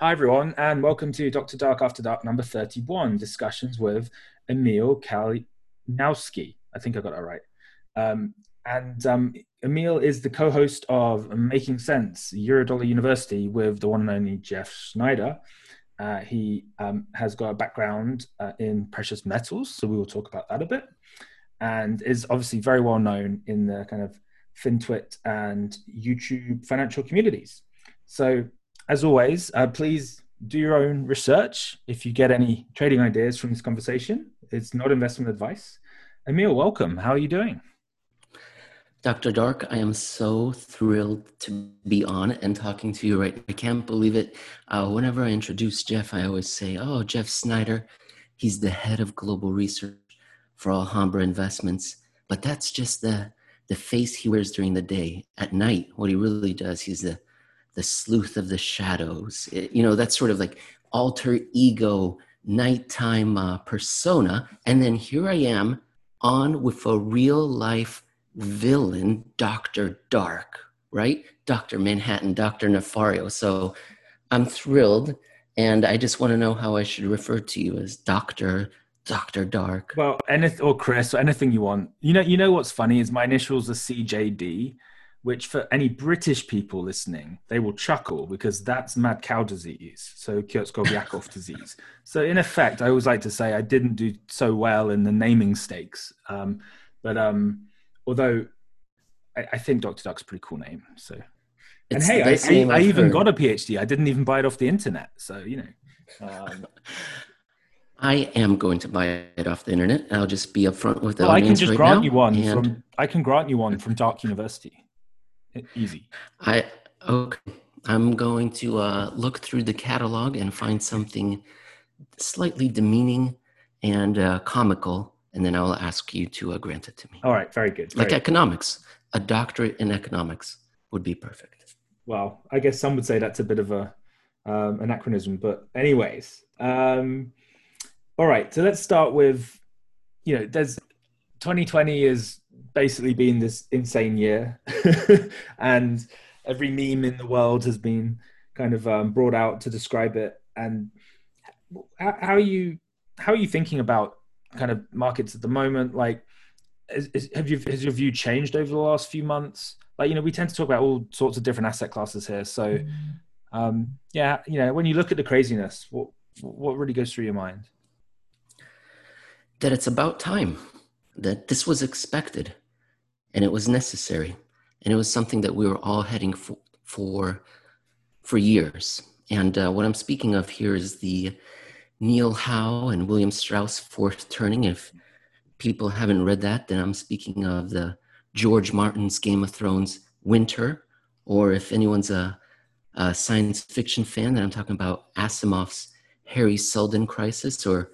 Hi, everyone, and welcome to Dr. Dark After Dark number 31 discussions with Emil Kalinowski. I think I got that right. Um, and um, Emil is the co host of Making Sense, Eurodollar University, with the one and only Jeff Snider. Uh, he um, has got a background uh, in precious metals, so we will talk about that a bit, and is obviously very well known in the kind of FinTwit and YouTube financial communities. So as always, uh, please do your own research. If you get any trading ideas from this conversation, it's not investment advice. Emil, welcome. How are you doing? Dr. Dark, I am so thrilled to be on and talking to you right. I can't believe it. Uh, whenever I introduce Jeff, I always say, "Oh, Jeff Snider, he's the head of global research for Alhambra Investments." But that's just the the face he wears during the day. At night, what he really does, he's the the sleuth of the shadows. It, you know, that's sort of like alter ego, nighttime uh, persona. And then here I am on with a real life villain, Dr. Dark, right? Dr. Manhattan, Dr. Nefario. So I'm thrilled. And I just want to know how I should refer to you as Dr. Dr. Dark. Well, anything or Chris or anything you want. You know, you know what's funny is my initials are CJD which for any British people listening, they will chuckle because that's mad cow disease, so Creutzfeldt-Jakob disease. So in effect, I always like to say I didn't do so well in the naming stakes, um, but um, although I, I, think Dr. Dark's a pretty cool name. So, and hey, I, I, I even got a PhD. I didn't even buy it off the internet. So you know. Um, I am going to buy it off the internet. I'll just be upfront with the well, I can just right grant now, you one from. I can grant you one from Dark University. Easy. I okay. I'm going to uh, look through the catalog and find something slightly demeaning and uh, comical, and then I'll ask you to uh, grant it to me. All right, very good. Very like good. economics, a doctorate in economics would be perfect. Well, I guess some would say that's a bit of a um, anachronism, but anyways, um, all right. So let's start with, you know, there's 2020 has basically been this insane year, and every meme in the world has been kind of um, brought out to describe it. And how, how, are you how are you thinking about kind of markets at the moment? Like, is, is, have you has your view changed over the last few months? Like, you know, we tend to talk about all sorts of different asset classes here. So, um, yeah, you know, when you look at the craziness, what what really goes through your mind? That it's about time. That this was expected and it was necessary. And it was something that we were all heading for for, for years. And uh, what i'm speaking of here is the neil howe and william strauss fourth turning. If people haven't read that then i'm speaking of the george martin's game of thrones winter. Or if anyone's a, a science fiction fan then i'm talking about asimov's Hari seldon crisis or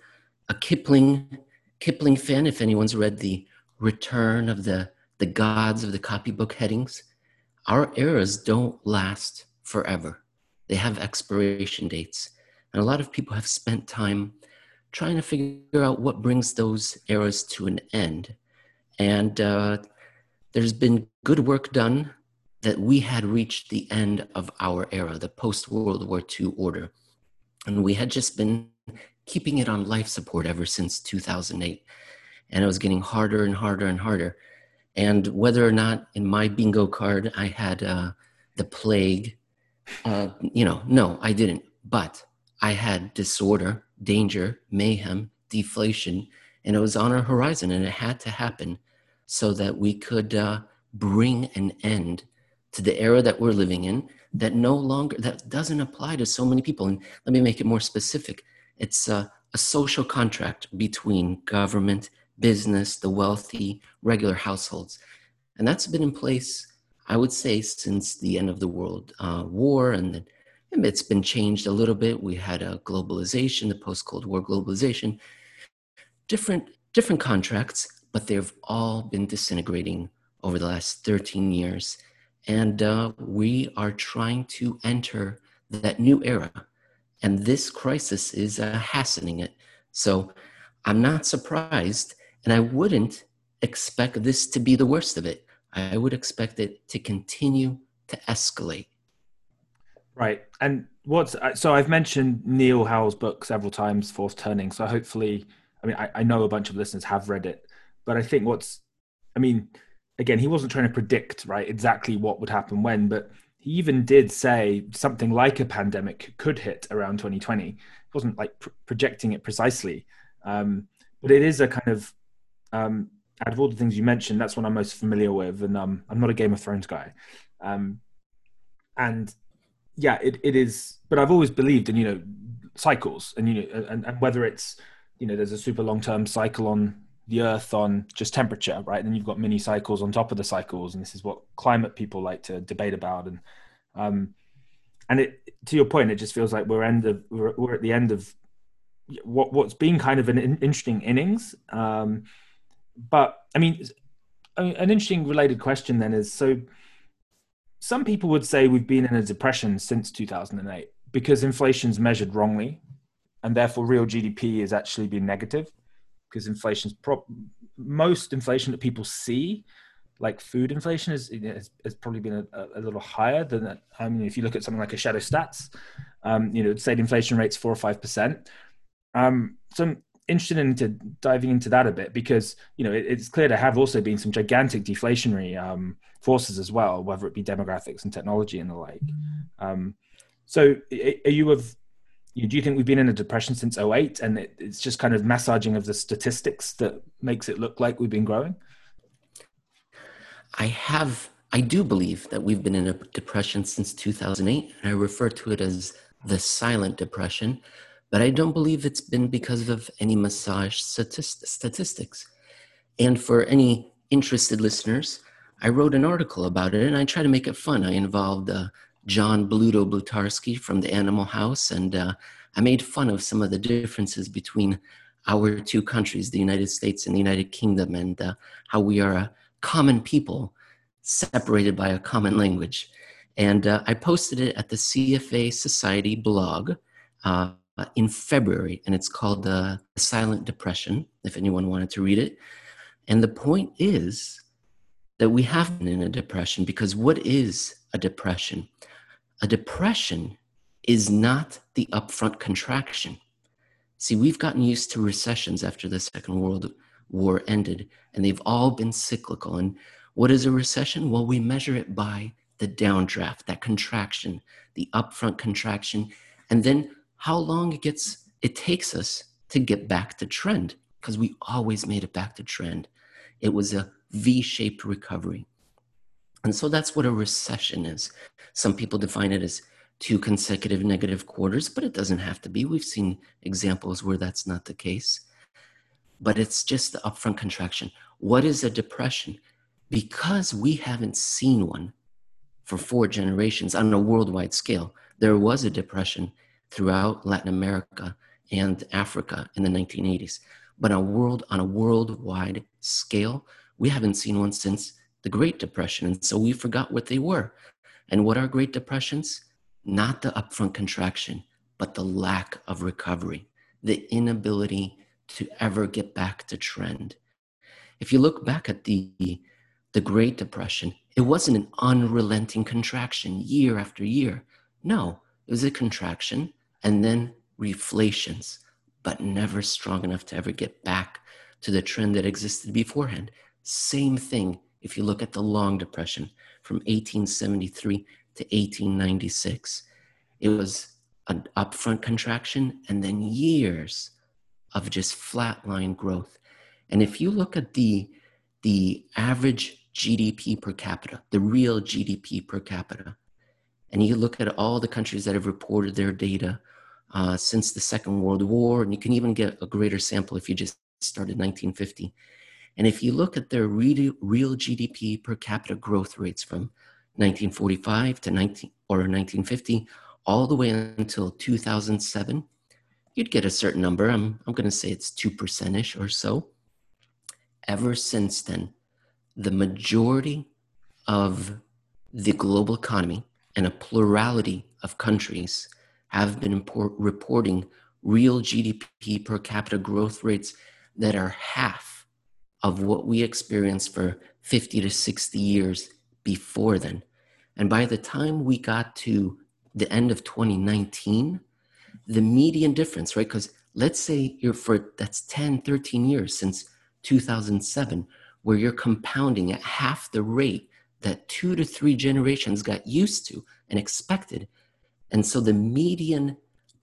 a kipling kipling fan if anyone's read the return of the the gods of the copybook headings, our eras don't last forever. They have expiration dates. And a lot of people have spent time trying to figure out what brings those eras to an end. And uh, there's been good work done that we had reached the end of our era, the post World War II order. And we had just been keeping it on life support ever since 2008. And it was getting harder and harder and harder and whether or not in my bingo card I had uh, the plague, uh, you know, no, I didn't. But I had disorder, danger, mayhem, deflation, and it was on our horizon, and it had to happen so that we could uh, bring an end to the era that we're living in that no longer that doesn't apply to so many people and let me make it more specific it's a, a social contract between government business, the wealthy, regular households. And that's been in place, I would say, since the end of the World uh, War. And then it's been changed a little bit. We had a globalization, the post Cold War globalization, different, different contracts, but they've all been disintegrating over the last 13 years. And uh, we are trying to enter that new era. And this crisis is uh, hastening it. So I'm not surprised and I wouldn't expect this to be the worst of it. I would expect it to continue to escalate. Right. And what's so I've mentioned Neil Howe's book several times, Fourth Turning. So hopefully, I mean, I, I know a bunch of listeners have read it, but I think what's, I mean, again, he wasn't trying to predict right exactly what would happen when, but he even did say something like a pandemic could hit around 2020. It wasn't like pr- projecting it precisely, um, but it is a kind of um, out of all the things you mentioned, that's what I'm most familiar with, and um, I'm not a Game of Thrones guy. Um, and yeah, it, it is. But I've always believed in you know cycles, and you know, and, and whether it's you know there's a super long term cycle on the Earth on just temperature, right? And then you've got mini cycles on top of the cycles, and this is what climate people like to debate about. And um, and it to your point, it just feels like we're end of we're, we're at the end of what what's been kind of an interesting innings. Um, but I mean, an interesting related question then is so some people would say we've been in a depression since 2008 because inflation's measured wrongly and therefore real gdp has actually been negative because inflation's pro- most inflation that people see like food inflation is has, has probably been a, a, little higher than that. I mean, if you look at something like a shadow stats, um, you know, say inflation rate's four or five percent. Um, so I'm interested into diving into that a bit because you know it, it's clear there have also been some gigantic deflationary um, forces as well, whether it be demographics and technology and the like. Um, so, are you of do you think we've been in a depression since 08 and it, it's just kind of massaging of the statistics that makes it look like we've been growing? I have, I do believe that we've been in a depression since 2008, and I refer to it as the silent depression, but I don't believe it's been because of any massage statistics. And for any interested listeners, I wrote an article about it and I try to make it fun. I involved uh, John Bluto Blutarsky from the Animal House, and uh, I made fun of some of the differences between our two countries, the United States and the United Kingdom, and uh, how we are a common people separated by a common language. And uh, I posted it at the CFA Society blog uh, in February, and it's called uh, Silent Depression, if anyone wanted to read it. And the point is that we have been in a depression because what is a depression? A depression is not the upfront contraction. See, we've gotten used to recessions after the Second World War ended, and they've all been cyclical. And what is a recession? Well, we measure it by the downdraft, that contraction, the upfront contraction, and then how long it gets it takes us to get back to trend because we always made it back to trend. It was a V-shaped recovery. And so that's what a recession is. Some people define it as two consecutive negative quarters, but it doesn't have to be. We've seen examples where that's not the case. But it's just the upfront contraction. What is a depression? Because we haven't seen one for four generations on a worldwide scale, there was a depression throughout Latin America and Africa in the 1980s. But on a world on a worldwide scale, we haven't seen one since the Great Depression. And so we forgot what they were. And what are Great Depressions? Not the upfront contraction, but the lack of recovery, the inability to ever get back to trend. If you look back at the, the Great Depression, it wasn't an unrelenting contraction year after year. No, it was a contraction and then reflations, but never strong enough to ever get back to the trend that existed beforehand. Same thing if you look at the long depression from 1873 to 1896. It was an upfront contraction and then years of just flatline growth. And if you look at the, the average GDP per capita, the real GDP per capita, and you look at all the countries that have reported their data uh, since the Second World War, and you can even get a greater sample if you just started 1950. And if you look at their real, GDP per capita growth rates from 1945 to 19 or 1950 all the way until 2007, you'd get a certain number. I'm, I'm going to say it's 2% ish or so. Ever since then, the majority of the global economy and a plurality of countries have been reporting real GDP per capita growth rates that are half of what we experienced for 50 to 60 years before then. And by the time we got to the end of 2019, the median difference, right? Because let's say you're for that's 10, 13 years since 2007, where you're compounding at half the rate that two to three generations got used to and expected. And so the median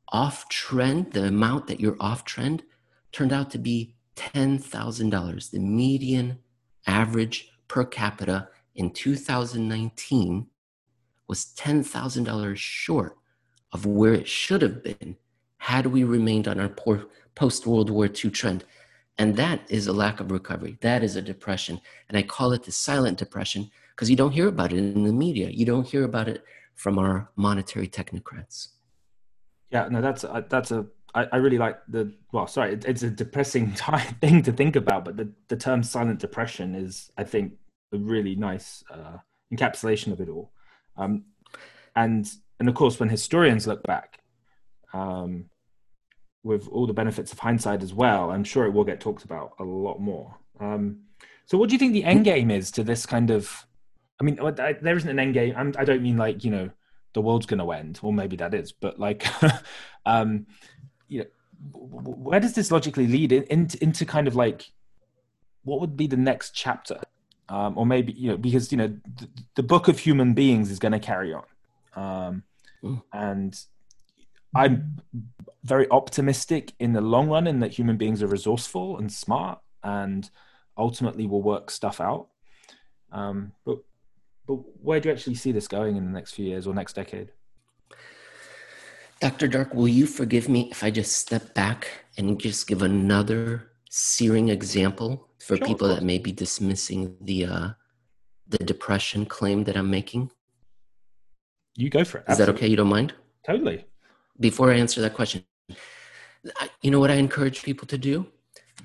off trend, the amount that you're off trend, turned out to be $10,000. The median average per capita in 2019 was $10,000 short of where it should have been had we remained on our post World War II trend. And that is a lack of recovery. That is a depression. And I call it the silent depression because you don't hear about it in the media. You don't hear about it from our monetary technocrats. Yeah, no, that's uh, that's a. I, I really like the. Well, sorry, it, it's a depressing thing to think about, but the the term silent depression is, I think, a really nice uh, encapsulation of it all. Um, and and of course, when historians look back, um, with all the benefits of hindsight as well, I'm sure it will get talked about a lot more. Um, so, what do you think the end game is to this kind of? I mean, there isn't an end game. I'm, I do not mean like you know the world's going to end, or maybe that is, but like, um, you know, where does this logically lead in, into, into kind of like what would be the next chapter? Um, or maybe you know because you know the, the book of human beings is going to carry on um, mm. and i'm very optimistic in the long run in that human beings are resourceful and smart and ultimately will work stuff out um, but but where do you actually see this going in the next few years or next decade? Dr. Dark, will you forgive me if I just step back and just give another searing example for sure, people that may be dismissing the uh, the depression claim that I'm making? You go for it. Is Absolutely. that okay? You don't mind? Totally. Before I answer that question, I, you know what I encourage people to do?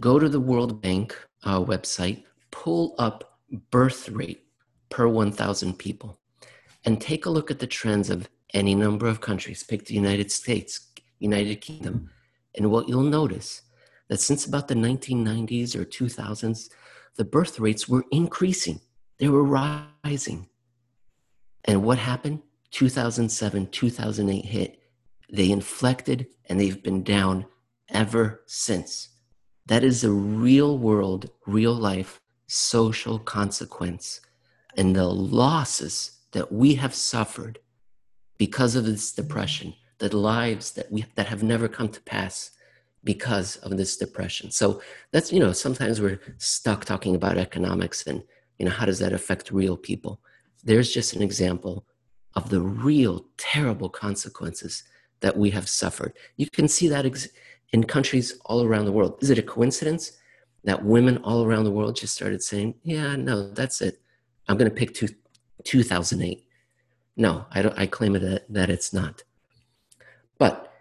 Go to the World Bank uh, website, pull up birth rate per 1,000 people. And take a look at the trends of any number of countries. Pick the United States, United Kingdom. And what you'll notice that since about the 1990s or 2000s, the birth rates were increasing. They were rising. And what happened? 2007, 2008 hit. They inflected and they've been down ever since. That is a real world, real life social consequence and the losses that we have suffered because of this depression, the lives that we that have never come to pass because of this depression. So that's you know sometimes we're stuck talking about economics and you know how does that affect real people. There's just an example of the real terrible consequences that we have suffered. You can see that ex- in countries all around the world. Is it a coincidence that women all around the world just started saying, "Yeah, no, that's it. I'm going to pick two, 2008. No, I don't. I claim that, that it's not. But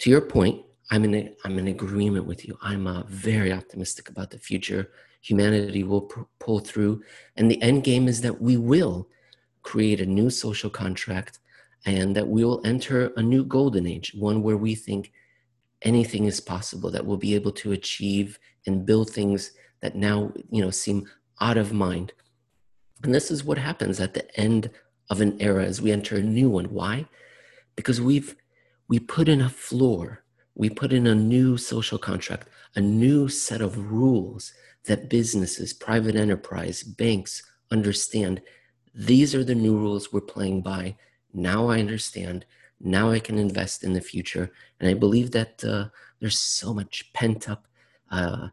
to your point, I'm in I'm in agreement with you. I'm uh, very optimistic about the future. Humanity will pr- pull through, and the end game is that we will create a new social contract, and that we will enter a new golden age, one where we think anything is possible. That we'll be able to achieve and build things that now you know seem out of mind. And this is what happens at the end of an era as we enter a new one. Why? Because we've we put in a floor, we put in a new social contract, a new set of rules that businesses, private enterprise, banks understand. These are the new rules we're playing by. Now I understand. Now I can invest in the future. And I believe that uh, there's so much pent up uh,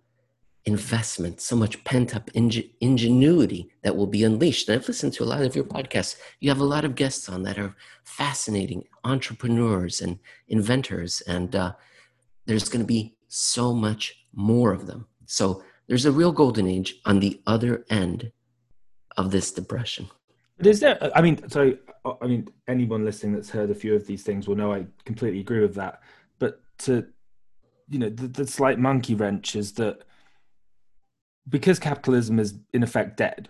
investment, so much pent up ingen- ingenuity that will be unleashed. And I've listened to a lot of your podcasts. You have a lot of guests on that are fascinating entrepreneurs and inventors, and uh, there's going to be so much more of them. So there's a real golden age on the other end of this depression. Is there? I mean, so I mean, anyone listening that's heard a few of these things will know I completely agree with that. But to, you know, the, the slight monkey wrench is that because capitalism is in effect dead,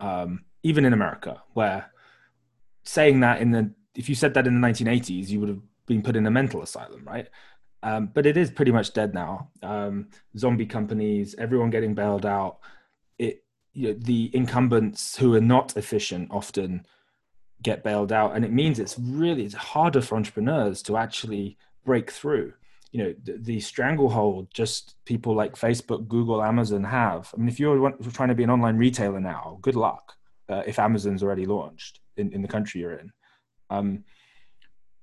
um, even in America, where saying that in the if you said that in the 1980s, you would have been put in a mental asylum, right? Um, but it is pretty much dead now. Um, zombie companies, everyone getting bailed out. It you know, the incumbents who are not efficient often get bailed out, and it means it's really it's harder for entrepreneurs to actually break through. You know, the, the stranglehold just people like Facebook, Google, Amazon have. I mean, if you're trying to be an online retailer now, good luck uh, if Amazon's already launched in, in the country you're in. Um,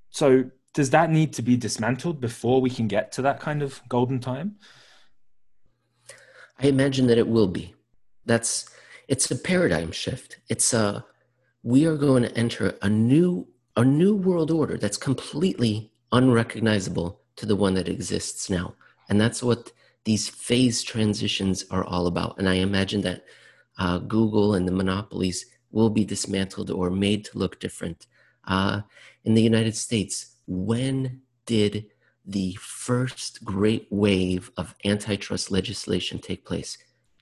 so does that need to be dismantled before we can get to that kind of golden time? I imagine that it will be. That's it's a paradigm shift. It's a we are going to enter a new a new world order that's completely unrecognizable to the one that exists now. And that's what these phase transitions are all about. And I imagine that uh, Google and the monopolies will be dismantled or made to look different. Uh, in the United States, when did the first great wave of antitrust legislation take place?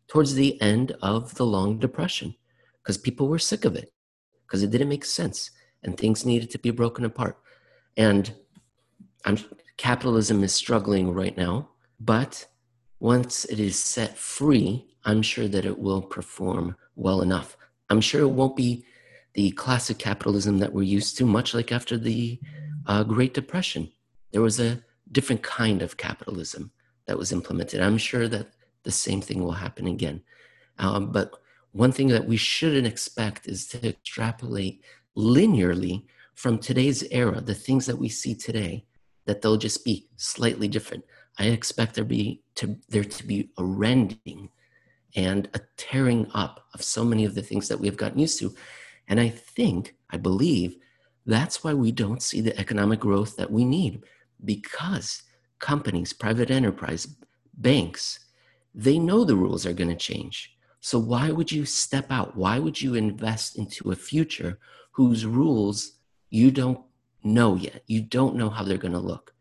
Towards the end of the Long Depression, because people were sick of it, because it didn't make sense and things needed to be broken apart. And I'm, capitalism is struggling right now, but once it is set free, I'm sure that it will perform well enough. I'm sure it won't be the classic capitalism that we're used to, much like after the uh, Great Depression. There was a different kind of capitalism that was implemented. I'm sure that the same thing will happen again. Um, but one thing that we shouldn't expect is to extrapolate linearly from today's era, the things that we see today, that they'll just be slightly different. I expect there be to there to be a rending and a tearing up of so many of the things that we have gotten used to. And I think, I believe, that's why we don't see the economic growth that we need because companies, private enterprise, banks, they know the rules are going to change. So why would you step out? Why would you invest into a future whose rules you don't know yet? You don't know how they're going to look.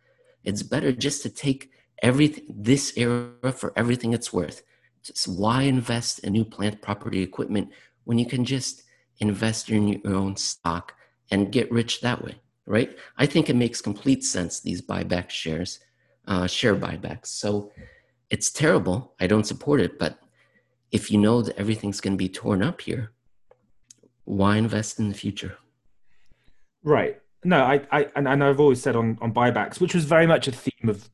It's better just to take everything this era for everything it's worth just why invest in new plant property equipment when you can just invest in your own stock and get rich that way, right? I think it makes complete sense, these buyback shares, uh, share buybacks. So it's terrible. I don't support it. But if you know that everything's going to be torn up here, why invest in the future? Right. No, I, I and, and I've always said on, on buybacks, which was very much a theme of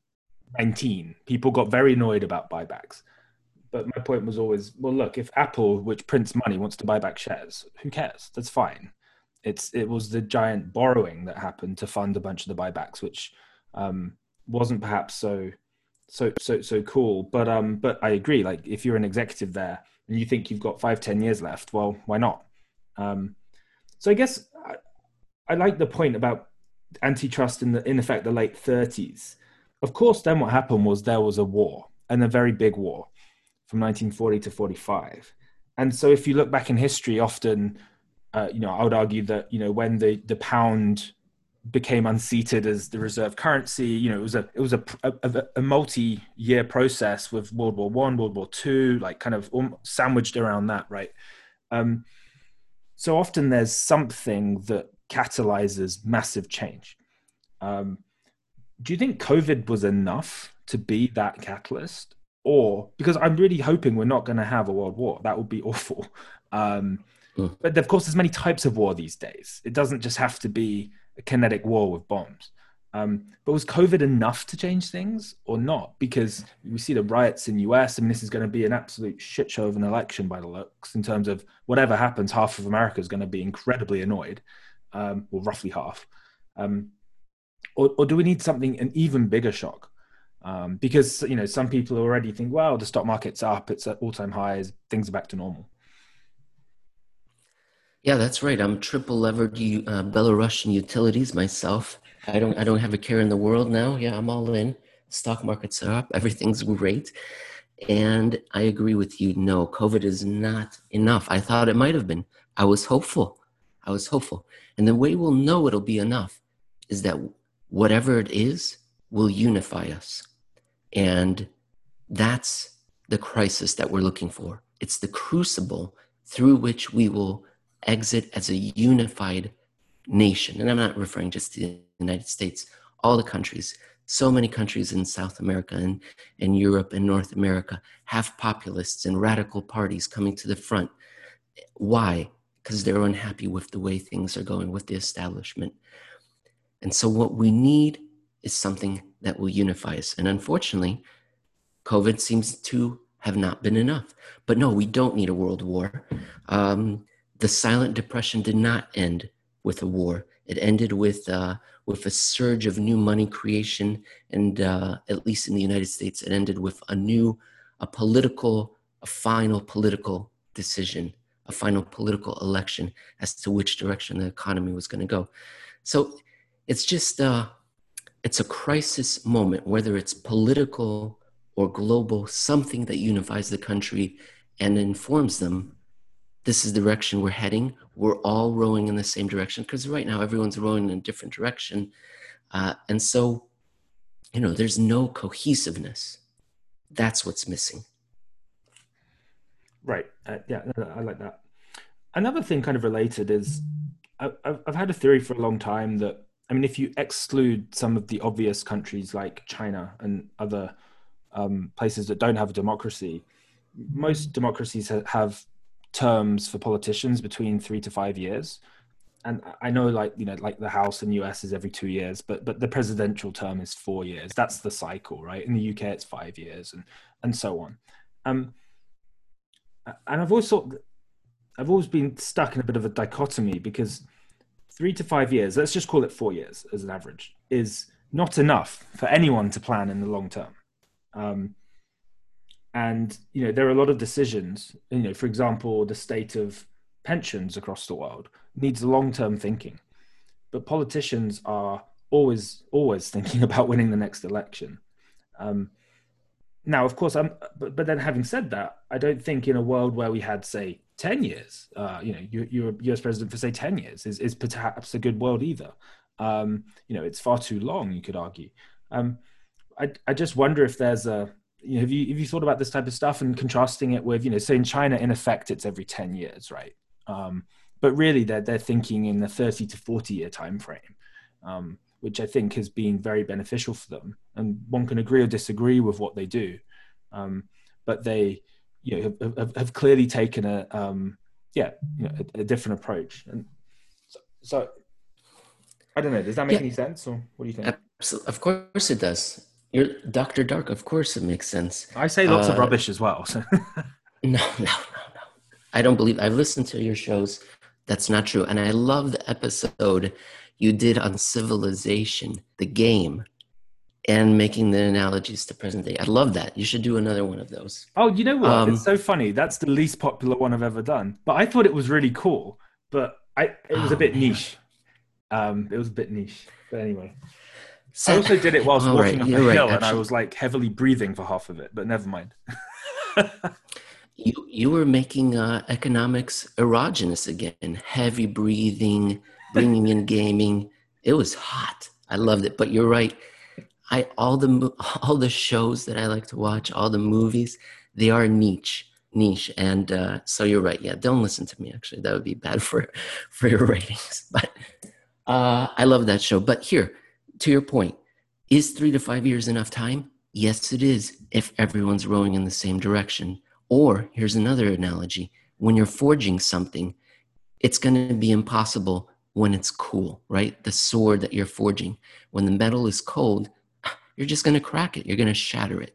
19, people got very annoyed about buybacks. But my point was always, well, look, if Apple, which prints money, wants to buy back shares, who cares? That's fine. It's it was the giant borrowing that happened to fund a bunch of the buybacks, which um, wasn't perhaps so so so so cool. But um, but I agree. Like if you're an executive there and you think you've got five ten years left, well, why not? Um, so I guess I, like the point about antitrust in the in effect the late 30s. Of course, then what happened was there was a war and a very big war from 1940 to 45. And so if you look back in history, often, uh, you know, I would argue that, you know, when the, the pound became unseated as the reserve currency, you know, it was a, it was a, a, a multi-year process with World War One, World War Two, like kind of sandwiched around that, right? Um, so often there's something that catalyzes massive change. Um, do you think COVID was enough to be that catalyst? or because I'm really hoping we're not going to have a world war. That would be awful. Um, mm. But of course, there's many types of war these days. It doesn't just have to be a kinetic war with bombs. Um, but was COVID enough to change things or not? Because we see the riots in US. I mean, this is going to be an absolute shit show of an election by the looks. In terms of whatever happens, half of America is going to be incredibly annoyed, um, or roughly half. Um, or, or do we need something an even bigger shock? um, because you know some people already think, well, the stock market's up, it's at all-time highs, things are back to normal. Yeah, that's right. I'm triple levered uh, Belarusian utilities myself. I don't I don't have a care in the world now. Yeah, I'm all in. Stock markets are up. Everything's great. And I agree with you. No, COVID is not enough. I thought it might have been. I was hopeful. I was hopeful. And the way we'll know it'll be enough is that whatever it is will unify us. And that's the crisis that we're looking for. It's the crucible through which we will exit as a unified nation. And I'm not referring just to the United States, all the countries. So many countries in South America and, and Europe and North America have populists and radical parties coming to the front. Why? Because they're unhappy with the way things are going with the establishment. And so, what we need is something that will unify us. And unfortunately, COVID seems to have not been enough. But no, we don't need a world war. Um, the silent depression did not end with a war. It ended with uh, with a surge of new money creation, and uh, at least in the United States, it ended with a new, a political, a final political decision, a final political election as to which direction the economy was going to go. So it's just uh, it's a crisis moment, whether it's political or global, something that unifies the country and informs them this is the direction we're heading. We're all rowing in the same direction because right now everyone's rowing in a different direction. Uh, and so, you know, there's no cohesiveness. That's what's missing. Right. Uh, yeah, I like that. Another thing, kind of related, is I've, I've had a theory for a long time that, I mean, if you exclude some of the obvious countries like China and other um, places that don't have a democracy, most democracies have terms for politicians between three to five years. And I know, like you know, like the House in the US is every two years, but but the presidential term is four years. That's the cycle, right? In the UK, it's five years, and and so on. Um, and I've always thought, I've always been stuck in a bit of a dichotomy because three to five years, let's just call it four years as an average, is not enough for anyone to plan in the long term. Um, and you know there are a lot of decisions you know for example the state of pensions across the world needs long-term thinking but politicians are always always thinking about winning the next election um, now of course i'm but, but then having said that i don't think in a world where we had say 10 years uh, you know you, you're us president for say 10 years is, is perhaps a good world either. Um, you know it's far too long you could argue. Um, I, I just wonder if there's a you know, have you have you thought about this type of stuff and contrasting it with you know say in China in effect it's every 10 years right? Um, but really they're they're thinking in the 30 to 40 year time frame um, which I think has been very beneficial for them and one can agree or disagree with what they do um, but they you know have, have, have clearly taken a um, yeah you know, a, a, different approach and so, so I don't know does that make yeah. any sense or what do you think Absolutely. of course it does you're Dr. Dark, of course it makes sense. I say lots uh, of rubbish as well. So. no, no, no, no. I don't believe I've listened to your shows. That's not true. And I love the episode you did on civilization, the game, and making the analogies to present day. I love that. You should do another one of those. Oh, you know what? Um, it's so funny. That's the least popular one I've ever done. But I thought it was really cool. But I it was oh, a bit man. niche. Um, it was a bit niche. But anyway. So, I also did it whilst walking right, up a hill, right, and I was like heavily breathing for half of it. But never mind. you you were making uh, economics erogenous again, heavy breathing, bringing in gaming. It was hot. I loved it. But you're right. I all the all the shows that I like to watch, all the movies, they are niche niche and uh, so you're right yeah don't listen to me actually that would be bad for for your ratings but uh, i love that show but here to your point, is three to five years enough time? Yes, it is, if everyone's rowing in the same direction. Or here's another analogy when you're forging something, it's going to be impossible when it's cool, right? The sword that you're forging. When the metal is cold, you're just going to crack it, you're going to shatter it.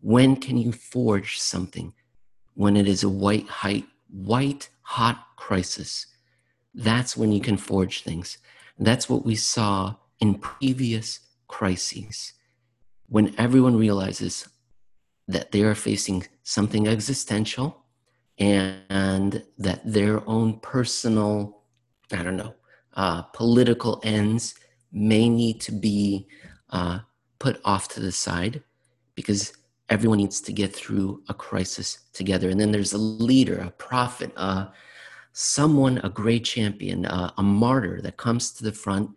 When can you forge something? When it is a white height, white hot crisis. That's when you can forge things. That's what we saw in previous crises when everyone realizes that they are facing something existential and that their own personal, I don't know, uh, political ends may need to be uh, put off to the side because everyone needs to get through a crisis together. And then there's a leader, a prophet, uh, someone, a great champion, uh, a martyr that comes to the front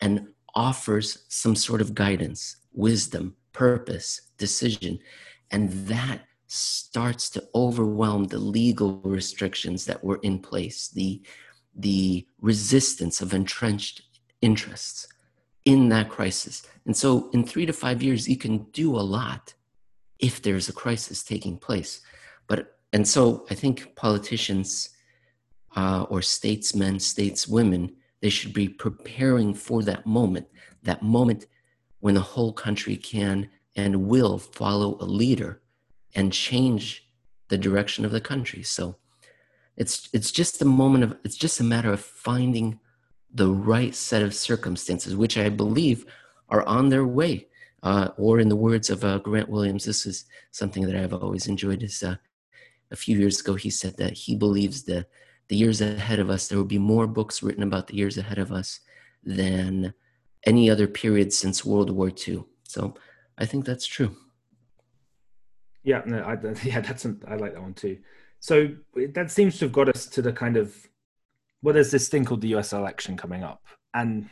and offers some sort of guidance, wisdom, purpose, decision. And that starts to overwhelm the legal restrictions that were in place, the, the resistance of entrenched interests in that crisis. And so, in three to five years, you can do a lot if there's a crisis taking place. But, and so I think politicians uh, or statesmen, stateswomen, they should be preparing for that moment, that moment when the whole country can and will follow a leader and change the direction of the country. So it's it's just a moment of it's just a matter of finding the right set of circumstances, which I believe are on their way. Uh, or in the words of uh, Grant Williams, this is something that I've always enjoyed. Is uh, a few years ago he said that he believes that the years ahead of us there will be more books written about the years ahead of us than any other period since World War II. So I think that's true. Yeah, no, I, yeah, that's an, I like that one too. So that seems to have got us to the kind of well, there's this thing called the U.S. election coming up, and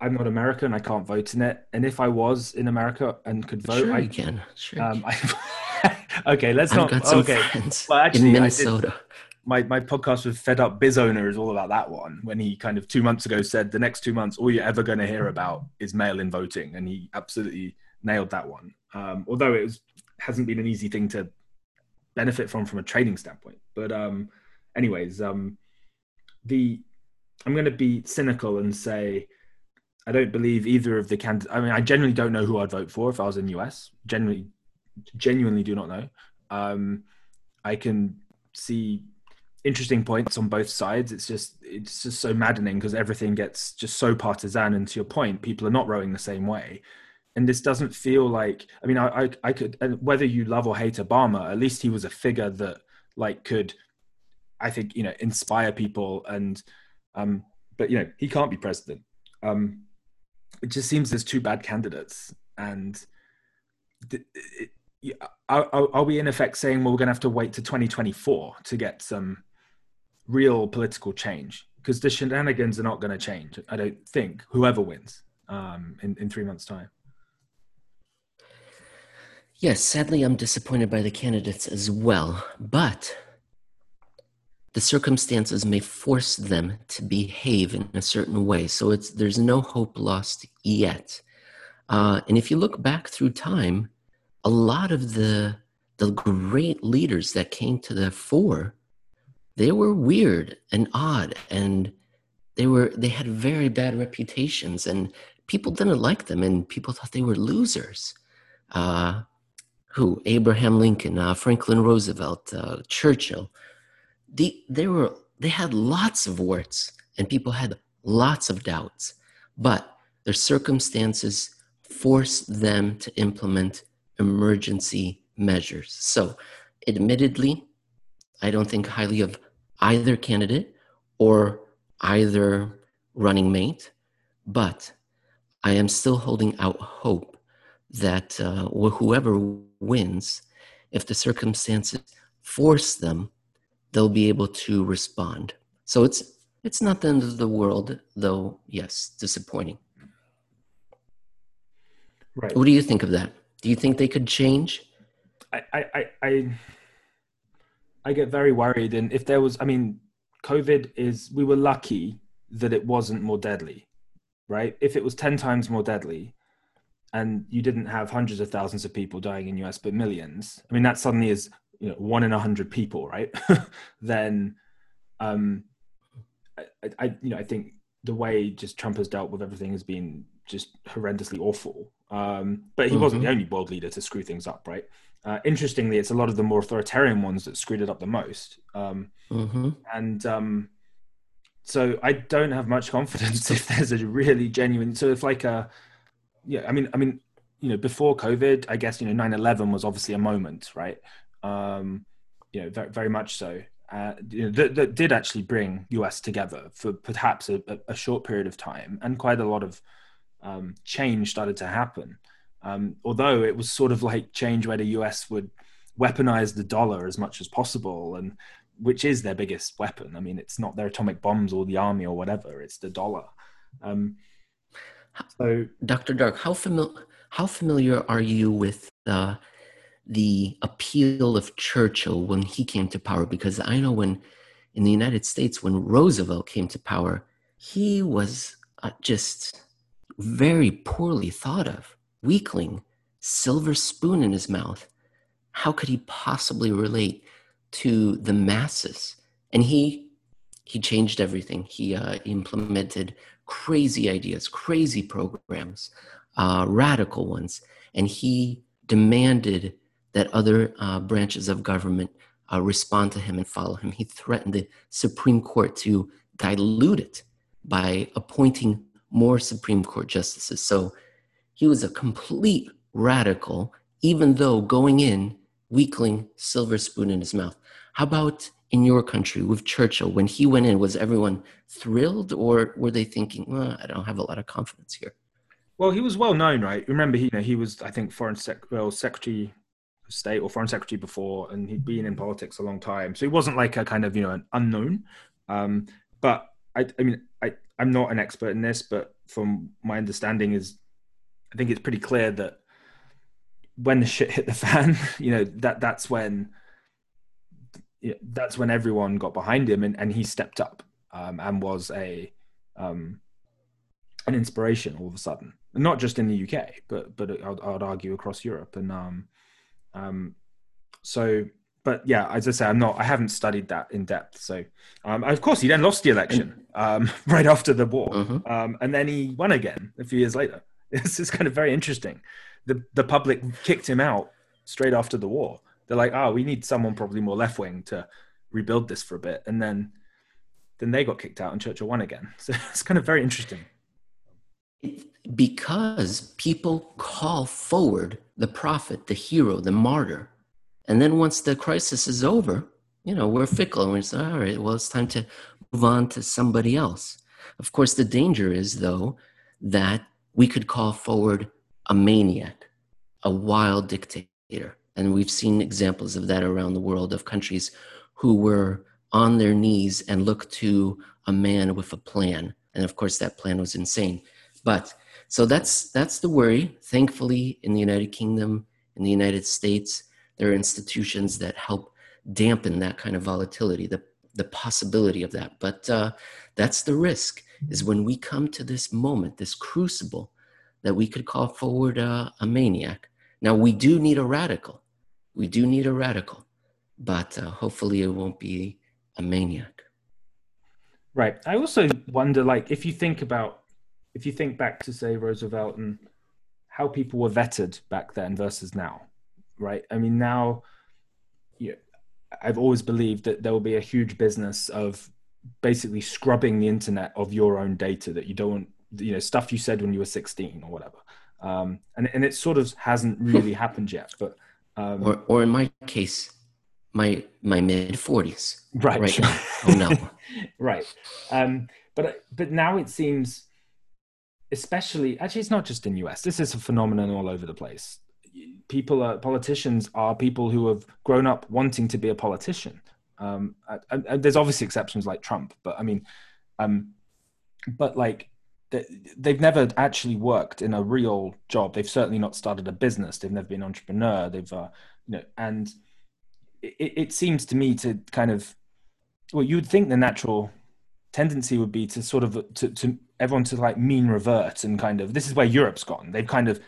I'm not American. I can't vote in it. And if I was in America and could vote, sure I can. Sure. Um, I, okay, let's I've not. Got some okay, friends well, actually, in Minnesota. my my podcast with Fed Up Biz Owner is all about that one. When he kind of two months ago said the next two months, all you're ever going to hear about is mail-in voting, and he absolutely nailed that one. Um, although it was, hasn't been an easy thing to benefit from from a trading standpoint. But um, anyways, um, the I'm going to be cynical and say I don't believe either of the candidates. I mean, I genuinely don't know who I'd vote for if I was in the US. Genuinely, genuinely do not know. Um, I can see interesting points on both sides. It's just it's just so maddening because everything gets just so partisan. And to your point, people are not rowing the same way. And this doesn't feel like. I mean, I I, I could whether you love or hate Obama, at least he was a figure that like could, I think you know, inspire people. And um, but you know, he can't be president. Um, it just seems there's two bad candidates, and. Are, are, we in effect saying well we're going to have to wait to 2024 to get some real political change because the shenanigans are not going to change i don't think whoever wins um, in, in three months time yes sadly i'm disappointed by the candidates as well but the circumstances may force them to behave in a certain way so it's there's no hope lost yet. Uh, and if you look back through time a lot of the the great leaders that came to the fore they were weird and odd and they were they had very bad reputations and people didn't like them and people thought they were losers. Uh, who abraham lincoln uh, franklin roosevelt uh, churchill the, they were they had lots of warts and people had lots of doubts but their circumstances forced them to implement emergency measures. So, admittedly, I don't think highly of either candidate or either running mate, but I am still holding out hope that uh, whoever wins, if the circumstances force them, they'll be able to respond. So it's it's not the end of the world, though. Yes, disappointing. Right. What do you think of that? Do you think they could change? I, I, I, I get very worried. And if there was, I mean, COVID is, we were lucky that it wasn't more deadly, right? If it was 10 times more deadly and you didn't have hundreds of thousands of people dying in US, but millions, I mean, that suddenly is, you know, one in a hundred people, right? then, um, I, I, you know, I think the way just Trump has dealt with everything has been just horrendously awful. Um, but he mm-hmm. wasn't the only world leader to screw things up, right? Uh, interestingly, it's a lot of the more authoritarian ones that screwed it up the most. Um, mm-hmm. And um, so I don't have much confidence if there's a really genuine. So if like a, yeah, I mean, I mean, you know, before COVID, I guess you know, 9/11 was obviously a moment, right? Um, you know, very, very much so. Uh, you know, that, that did actually bring US together for perhaps a, a short period of time and quite a lot of um, change started to happen. Um, although it was sort of like change where the US would weaponize the dollar as much as possible, and which is their biggest weapon. I mean, it's not their atomic bombs or the army or whatever; it's the dollar. Um, so, Dr. Dark, how familiar how familiar are you with uh, the appeal of Churchill when he came to power? Because I know when in the United States, when Roosevelt came to power, he was uh, just very poorly thought of, weakling, silver spoon in his mouth. How could he possibly relate to the masses? And he he changed everything. He uh, implemented crazy ideas, crazy programs, uh, radical ones, and he demanded that other uh, branches of government uh, respond to him and follow him. He threatened the Supreme Court to dilute it by appointing more Supreme Court justices. So he was a complete radical, even though going in, weakling, silver spoon in his mouth. How about in your country with Churchill? When he went in, was everyone thrilled or were they thinking, well, I don't have a lot of confidence here? Well, he was well known, right? Remember, he, you know, he was, I think, foreign sec- well, secretary of state or foreign secretary before, and he'd been in politics a long time. So he wasn't like a kind of, you know, an unknown. Um, but I, I mean, I, I'm not an expert in this, but from my understanding is, I think it's pretty clear that when the shit hit the fan, you know, that that's when that's when everyone got behind him and, and he stepped up um, and was a um, an inspiration all of a sudden, not just in the UK, but but I'd, I'd argue across Europe. And um, um, so, but yeah, as I say, I'm not. I haven't studied that in depth. So, um, of course, he then lost the election um, right after the war, mm-hmm. um, and then he won again a few years later. This is kind of very interesting. The the public kicked him out straight after the war. They're like, oh, we need someone probably more left wing to rebuild this for a bit, and then then they got kicked out, and Churchill won again. So it's kind of very interesting because people call forward the prophet, the hero, the martyr. And then once the crisis is over, you know, we're fickle and we say, all right, well, it's time to move on to somebody else. Of course, the danger is, though, that we could call forward a maniac, a wild dictator. And we've seen examples of that around the world of countries who were on their knees and looked to a man with a plan. And of course, that plan was insane. But so that's that's the worry. Thankfully, in the United Kingdom, in the United States, there are institutions that help dampen that kind of volatility, the the possibility of that. But uh, that's the risk is when we come to this moment, this crucible, that we could call forward uh, a maniac. Now we do need a radical. We do need a radical, but uh, hopefully it won't be a maniac. Right. I also wonder, like, if you think about if you think back to say Roosevelt and how people were vetted back then versus now, right? I mean, now, you know, I've always believed that there will be a huge business of basically scrubbing the internet of your own data that you don't want, you know, stuff you said when you were 16 or whatever. Um, and, and it sort of hasn't really happened yet, but, um, or, or in my case, my, my mid forties, right? Right. Oh no. right. Um, but, but now it seems, especially actually it's not just in the us this is a phenomenon all over the place people are politicians are people who have grown up wanting to be a politician um, and, and there's obviously exceptions like trump but i mean um, but like they've never actually worked in a real job they've certainly not started a business they've never been an entrepreneur they've uh, you know and it, it seems to me to kind of well you would think the natural tendency would be to sort of to, to everyone to like mean revert and kind of this is where Europe's gone. They've kind of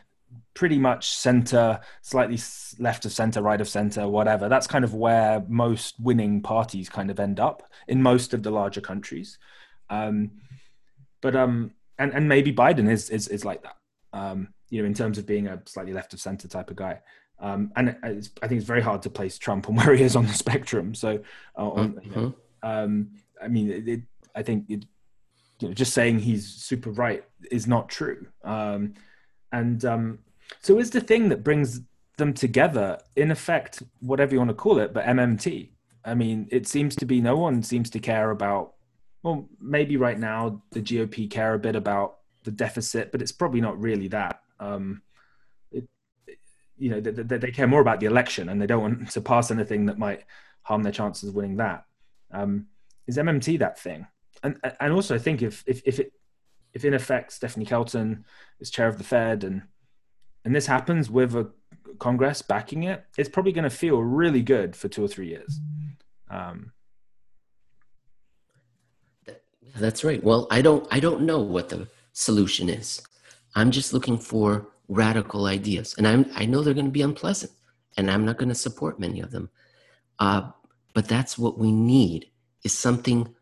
pretty much center, slightly left of center, right of center, whatever. That's kind of where most winning parties kind of end up in most of the larger countries. Um, but um, and and maybe Biden is is is like that. Um, you know, in terms of being a slightly left of center type of guy. Um, and I think it's very hard to place Trump on where he is on the spectrum. So, uh, on, you know, mm-hmm. um, I mean, it, it, I think it, you know, just saying he's super right is not true. Um, and um, so is the thing that brings them together, in effect, whatever you want to call it, but MMT. I mean, it seems to be no one seems to care about. Well, maybe right now the GOP care a bit about the deficit, but it's probably not really that. Um, it, you know, they, they, they, care more about the election, and they don't want to pass anything that might harm their chances of winning that. Um, is MMT that thing? and and also I think if if if it if in effect Stephanie Kelton is chair of the Fed and and this happens with a Congress backing it, it's probably going to feel really good for two or three years. Um, That's right. Well, I don't I don't know what the solution is. I'm just looking for radical ideas, and I'm I know they're going to be unpleasant, and I'm not going to support many of them. Uh, but that's what we need is something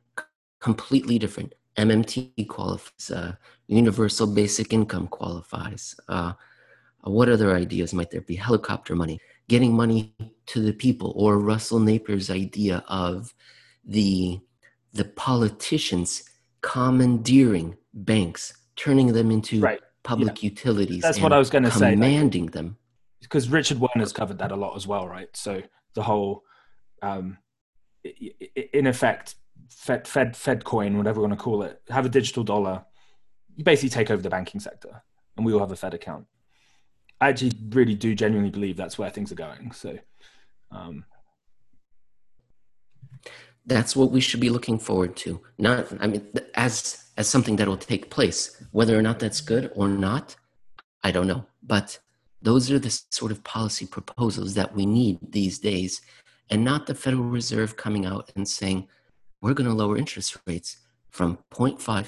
completely different. MMT qualifies, uh, universal basic income qualifies. Uh, what other ideas might there be? Helicopter money, getting money to the people, or Russell Napier's idea of the the politicians commandeering banks, turning them into right. public yeah. utilities. That's what I was going to say. Commanding them. Because Richard Werner's covered that a lot as well, right? So the whole, um, in effect, Fed, Fed, Fed coin, whatever you want to call it, have a digital dollar. You basically take over the banking sector, and we all have a Fed account. I actually really do genuinely believe that's where things are going. So, um, that's what we should be looking forward to. Not, I mean, as as something that will take place. Whether or not that's good or not, I don't know. But those are the sort of policy proposals that we need these days, and not the Federal Reserve coming out and saying we're going to lower interest rates from 0.5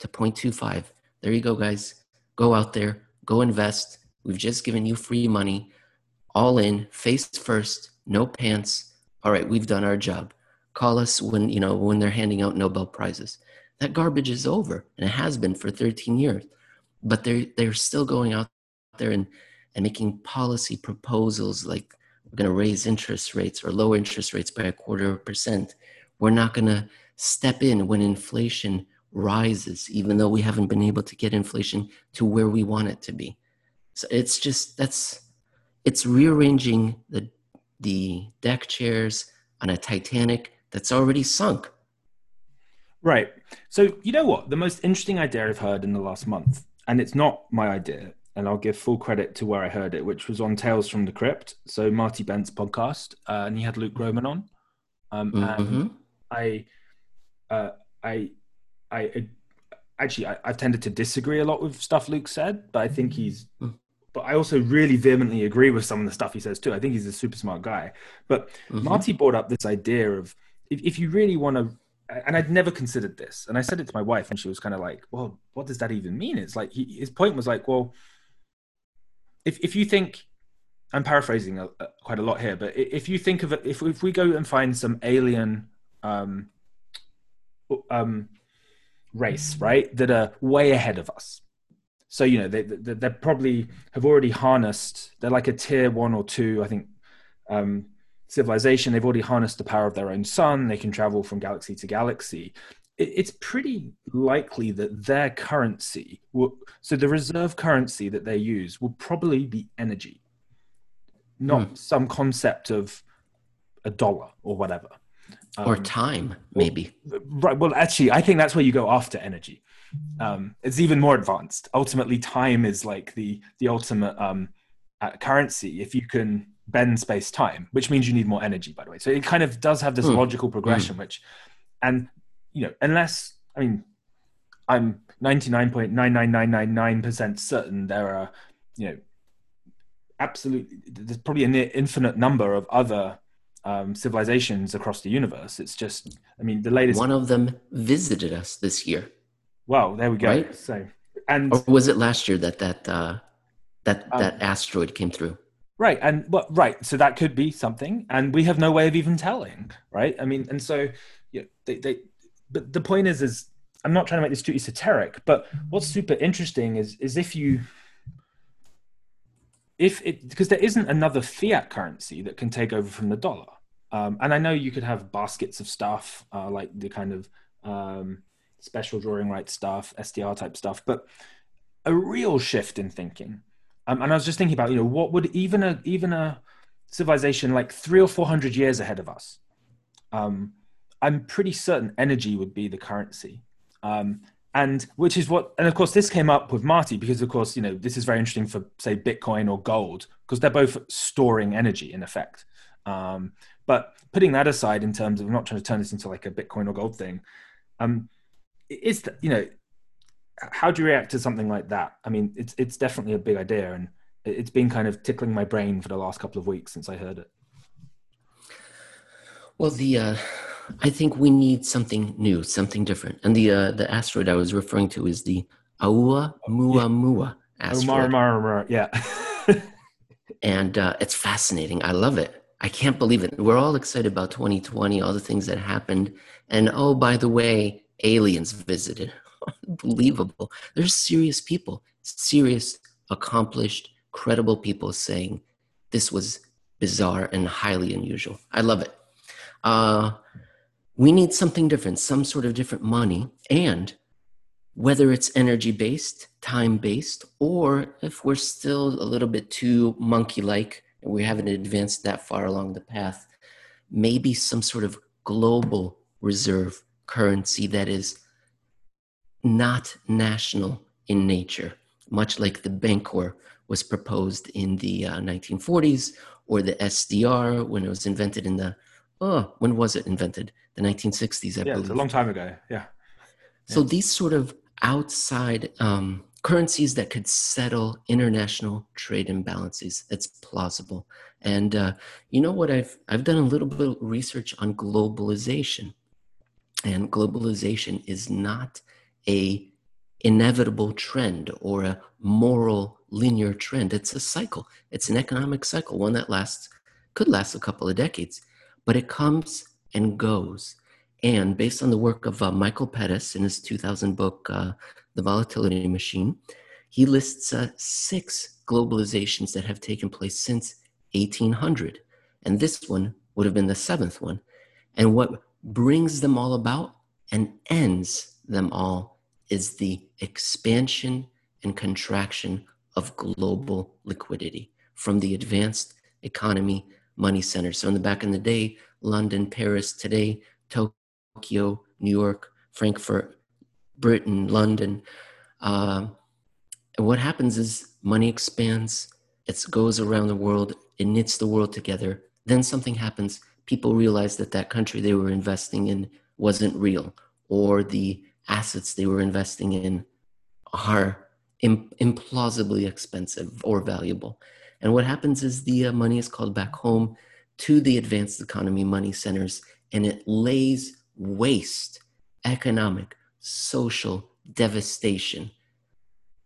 to 0.25. There you go, guys. Go out there, go invest. We've just given you free money, all in, face first, no pants. All right, we've done our job call us when you know when they're handing out nobel prizes. That garbage is over and it has been for 13 years but they're they're still going out there and and making policy proposals like we're going to raise interest rates or lower interest rates by a quarter of a percent. We're not going to step in when inflation rises even though we haven't been able to get inflation to where we want it to be. So it's just that's it's rearranging the the deck chairs on a titanic that's already sunk. Right. So, you know what? The most interesting idea I've heard in the last month, and it's not my idea, and I'll give full credit to where I heard it, which was on Tales from the Crypt. So, Marty Bent's podcast, uh, and he had Luke Gromen on. Um, mm-hmm. And I, uh, I, I, actually, I, have tended to disagree a lot with stuff Luke said, but I think he's mm but I also really vehemently agree with some of the stuff he says too. I think he's a super smart guy. But mm-hmm. Marty brought up this idea of if, if you really want to and I'd never considered this. And I said it to my wife, and she was kind of like, "Well, what does that even mean?" It's like he, his point was like, "Well, if if you think, I'm paraphrasing a, a, quite a lot here, but if you think of it, if if we go and find some alien um, um, race, right, that are way ahead of us, so you know they, they they probably have already harnessed. They're like a tier one or two, I think." Um, civilization. They've already harnessed the power of their own sun. They can travel from galaxy to galaxy. it's pretty likely that their currency, will, so the reserve currency that they use, will probably be energy, not hmm. some concept of a dollar or whatever. Um, or time, maybe. right. Well, actually, I think that's where you go after energy. Um, it's even more advanced. Ultimately, time is like the the ultimate um, uh, currency. If you can bend space time, which means you need more energy, by the way. So it kind of does have this mm. logical progression, mm. which, and, you know, unless, I mean, I'm 99.99999% certain there are, you know, absolutely, there's probably a near infinite number of other um, civilizations across the universe. It's just, I mean, the latest. One of them visited us this year. Well, there we go. Right? So, and or was it last year that that uh, that um, that asteroid came through? Right. And right. So that could be something. And we have no way of even telling. Right. I mean, and so you know, they, they, but the point is, is I'm not trying to make this too esoteric, but what's super interesting is, is if you, if it, because there isn't another fiat currency that can take over from the dollar. Um, and I know you could have baskets of stuff, uh, like the kind of um, special drawing rights stuff, SDR type stuff, but a real shift in thinking um, and I was just thinking about, you know, what would even a even a civilization like three or four hundred years ahead of us? Um, I'm pretty certain energy would be the currency. Um, and which is what and of course this came up with marty because of course you know this is very interesting for say bitcoin or gold because they're both storing energy in effect um, but putting that aside in terms of I'm not trying to turn this into like a bitcoin or gold thing um, that you know how do you react to something like that? I mean, it's it's definitely a big idea, and it's been kind of tickling my brain for the last couple of weeks since I heard it. Well, the uh, I think we need something new, something different, and the uh, the asteroid I was referring to is the Oumuamua asteroid. Oumuamua, yeah. and uh, it's fascinating. I love it. I can't believe it. We're all excited about 2020, all the things that happened, and oh, by the way, aliens visited. Unbelievable. There's serious people, serious, accomplished, credible people saying this was bizarre and highly unusual. I love it. Uh, we need something different, some sort of different money. And whether it's energy based, time based, or if we're still a little bit too monkey like and we haven't advanced that far along the path, maybe some sort of global reserve currency that is not national in nature, much like the Bancor was proposed in the uh, 1940s or the SDR when it was invented in the, oh, when was it invented? The 1960s, I yeah, believe. a long time ago. Yeah. So these sort of outside um, currencies that could settle international trade imbalances. That's plausible. And uh, you know what? I've I've done a little bit of research on globalization, and globalization is not a inevitable trend or a moral linear trend. It's a cycle. It's an economic cycle, one that lasts could last a couple of decades, but it comes and goes. And based on the work of uh, Michael Pettis in his 2000 book, uh, The Volatility Machine, he lists uh, six globalizations that have taken place since 1800. And this one would have been the seventh one. And what brings them all about and ends them all is the expansion and contraction of global liquidity from the advanced economy money centers. So, in the back in the day, London, Paris, today, Tokyo New York, Frankfurt, Britain, London. Uh, what happens is money expands, it goes around the world, it knits the world together. Then something happens. People realize that that country they were investing in wasn't real, or the assets they were investing in are implausibly expensive or valuable. And what happens is the uh, money is called back home to the advanced economy money centers, and it lays waste, economic, social devastation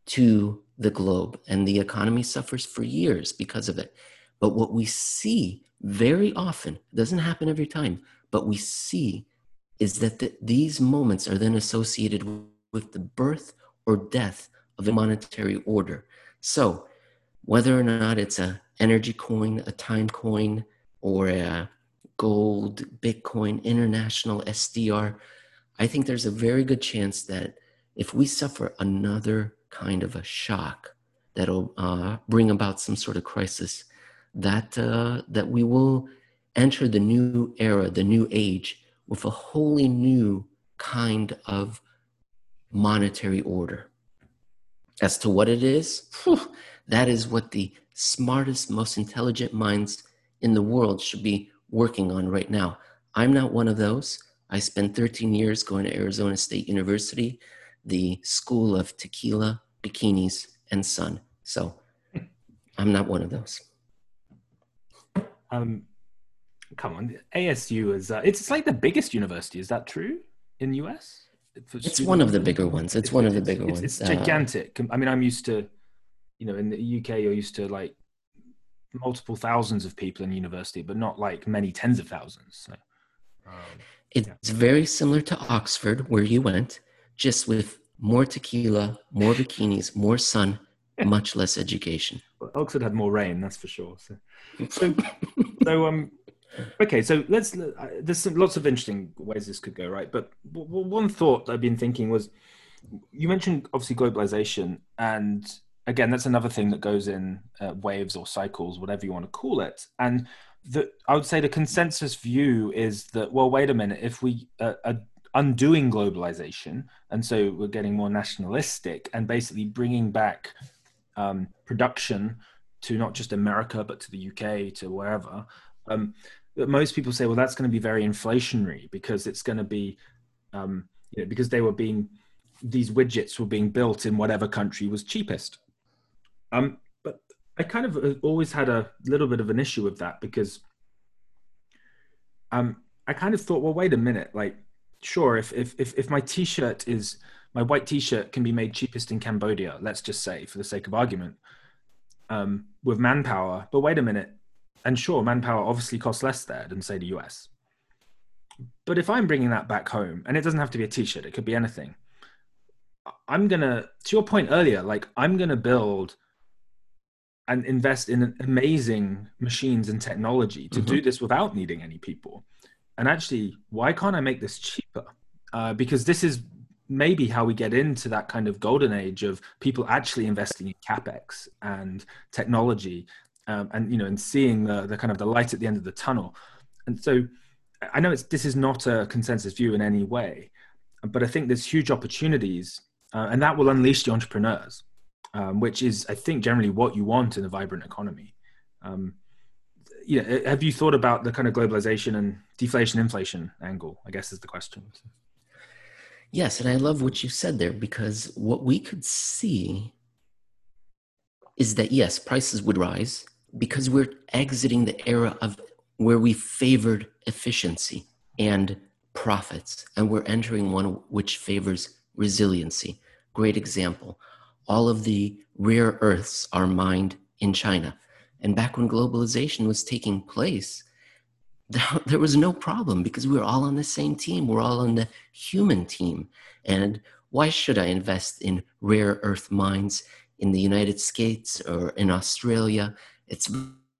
to the globe. And the economy suffers for years because of it. But what we see very often, doesn't happen every time, but we see is that the, these moments are then associated with the birth or death of a monetary order. So, whether or not it's a energy coin, a time coin, or a gold, Bitcoin, international SDR, I think there's a very good chance that if we suffer another kind of a shock that'll uh, bring about some sort of crisis, that uh, that we will enter the new era, the new age, with a wholly new kind of monetary order. As to what it is, whew, that is what the smartest, most intelligent minds in the world should be working on right now. I'm not one of those. I spent 13 years going to Arizona State University, the school of tequila, bikinis, and sun. So I'm not one of those. Um, come on, ASU is uh, it's like the biggest university. Is that true in US? It's one of the bigger ones. It's, it's one of the bigger it's, ones. It's gigantic. Uh, I mean, I'm used to, you know, in the UK, you're used to like multiple thousands of people in university, but not like many tens of thousands. So, um, it's yeah. very similar to Oxford, where you went, just with more tequila, more bikinis, more sun, much less education. Well, Oxford had more rain, that's for sure. So, so, so um, okay, so let's. Uh, there's some, lots of interesting ways this could go, right? But w- w- one thought I've been thinking was, you mentioned obviously globalization and again, that's another thing that goes in uh, waves or cycles, whatever you want to call it. And the, I would say the consensus view is that, well, wait a minute, if we uh, are undoing globalization, and so we're getting more nationalistic and basically bringing back um, production to not just America, but to the UK, to wherever, um, most people say, well, that's going to be very inflationary because it's going to be, um, you know, because they were being, these widgets were being built in whatever country was cheapest. Um, but I kind of uh, always had a little bit of an issue with that because um, I kind of thought, well, wait a minute, like, sure, if if if, if my T-shirt is my white T-shirt can be made cheapest in Cambodia, let's just say, for the sake of argument, um, with manpower. But wait a minute, and sure, manpower obviously costs less there than say the US. but if I'm bringing that back home, and it doesn't have to be a T-shirt, it could be anything. I'm gonna, to your point earlier, like I'm gonna build and invest in amazing machines and technology to mm-hmm. do this without needing any people. And actually, why can't I make this cheaper? Uh, because this is maybe how we get into that kind of golden age of people actually investing in capex and technology, um, and you know, and seeing the, the kind of the light at the end of the tunnel. And so, I know it's this is not a consensus view in any way, but I think there's huge opportunities, uh, and that will unleash the entrepreneurs um, which is, I think, generally what you want in a vibrant economy. Um, you know, have you thought about the kind of globalization and deflation inflation angle? I guess is the question. Yes, and I love what you said there because what we could see is that yes, prices would rise because we're exiting the era of where we favored efficiency and profits, and we're entering one which favors resiliency. Great example all of the rare earths are mined in China. And back when globalization was taking place, there was no problem because we were all on the same team. We're all on the human team. And why should I invest in rare earth mines in the United States or in Australia? It's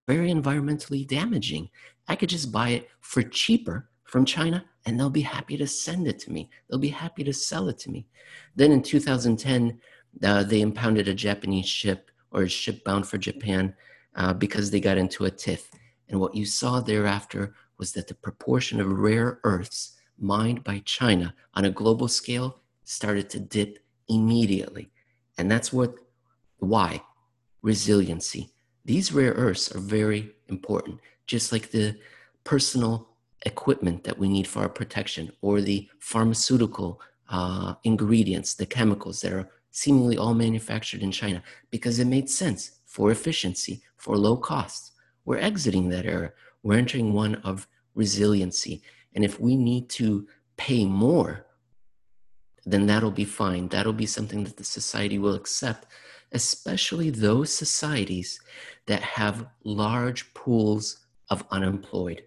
very environmentally damaging. I could just buy it for cheaper from China and they'll be happy to send it to me. They'll be happy to sell it to me. Then in 2010, uh, they impounded a Japanese ship or a ship bound for Japan uh, because they got into a tiff. And what you saw thereafter was that the proportion of rare earths mined by China on a global scale started to dip immediately. And that's what, why? Resiliency. These rare earths are very important, just like the personal equipment that we need for our protection or the pharmaceutical uh, ingredients, the chemicals that are seemingly all manufactured in China because it made sense for efficiency, for low costs. We're exiting that era. We're entering one of resiliency. And if we need to pay more, then that'll be fine. That'll be something that the society will accept, especially those societies that have large pools of unemployed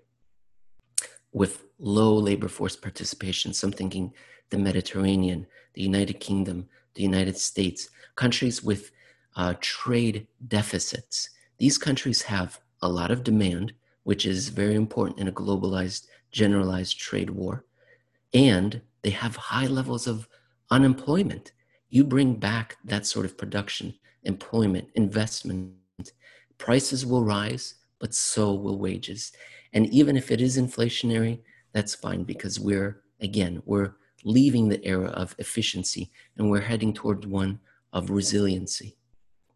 with low labor force participation. So I'm thinking the Mediterranean, the United Kingdom, the United States, countries with uh, trade deficits. These countries have a lot of demand, which is very important in a globalized, generalized trade war, and they have high levels of unemployment. You bring back that sort of production, employment, investment, prices will rise, but so will wages. And even if it is inflationary, that's fine because we're, again, we're leaving the era of efficiency and we're heading toward one of resiliency.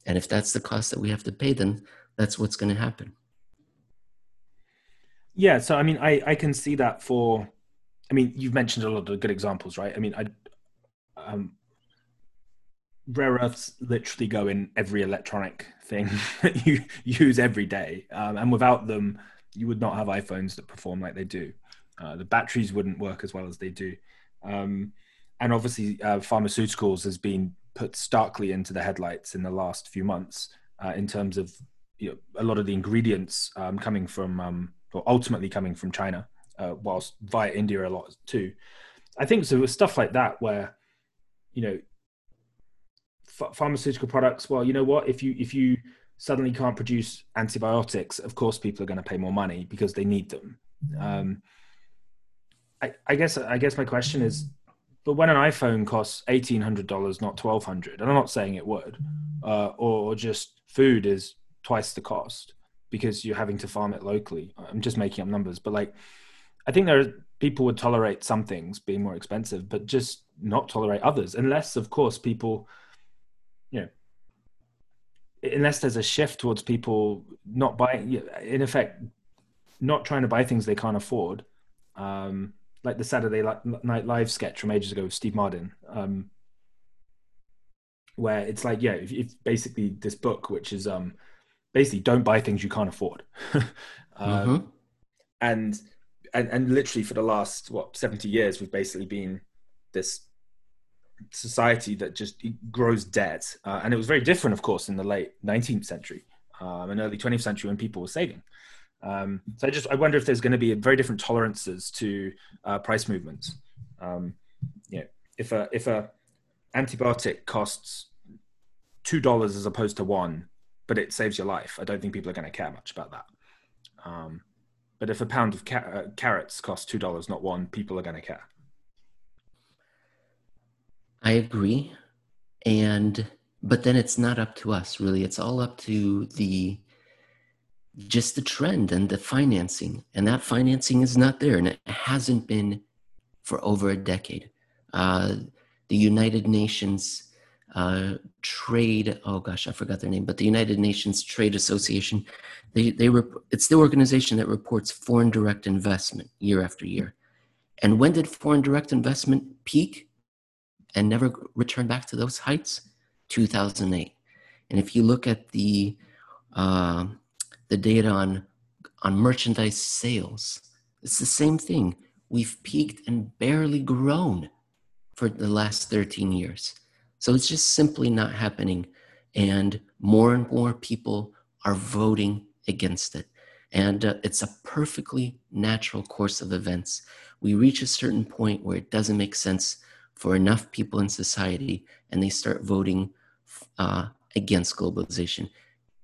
And if that's the cost that we have to pay, then that's what's going to happen. Yeah. So, I mean, I, I can see that for, I mean, you've mentioned a lot of good examples, right? I mean, I, um, rare earths literally go in every electronic thing that you use every day. Um, and without them, you would not have iPhones that perform like they do. Uh, the batteries wouldn't work as well as they do. Um, and obviously, uh, pharmaceuticals has been put starkly into the headlights in the last few months uh, in terms of you know, a lot of the ingredients um, coming from, um, or ultimately coming from China, uh, whilst via India a lot too. I think so. With stuff like that, where you know, ph- pharmaceutical products. Well, you know what? If you if you suddenly can't produce antibiotics, of course, people are going to pay more money because they need them. Um, I, I guess I guess my question is, but when an iPhone costs eighteen hundred dollars, not twelve hundred, and I'm not saying it would, uh, or just food is twice the cost because you're having to farm it locally. I'm just making up numbers, but like, I think there are people would tolerate some things being more expensive, but just not tolerate others, unless of course people, unless there's a shift towards people not buying, in effect, not trying to buy things they can't afford. Um, like the Saturday Night Live sketch from ages ago with Steve Martin, um, where it's like, yeah, if, if, basically this book, which is um, basically don't buy things you can't afford, um, mm-hmm. and and and literally for the last what seventy years, we've basically been this society that just grows debt, uh, and it was very different, of course, in the late nineteenth century um, and early twentieth century when people were saving. Um, so I just I wonder if there's going to be very different tolerances to uh, price movements. Um, you know, if a if a antibiotic costs two dollars as opposed to one, but it saves your life, I don't think people are going to care much about that. Um, but if a pound of uh, carrots costs two dollars, not one, people are going to care. I agree, and but then it's not up to us really. It's all up to the just the trend and the financing, and that financing is not there, and it hasn't been for over a decade. Uh, the United Nations uh, Trade, oh gosh, I forgot their name, but the United Nations Trade Association, they, they rep- it's the organization that reports foreign direct investment year after year. And when did foreign direct investment peak and never return back to those heights? 2008. And if you look at the uh, the data on on merchandise sales, it's the same thing. We've peaked and barely grown for the last 13 years. So it's just simply not happening. And more and more people are voting against it. And uh, it's a perfectly natural course of events. We reach a certain point where it doesn't make sense for enough people in society and they start voting uh, against globalization.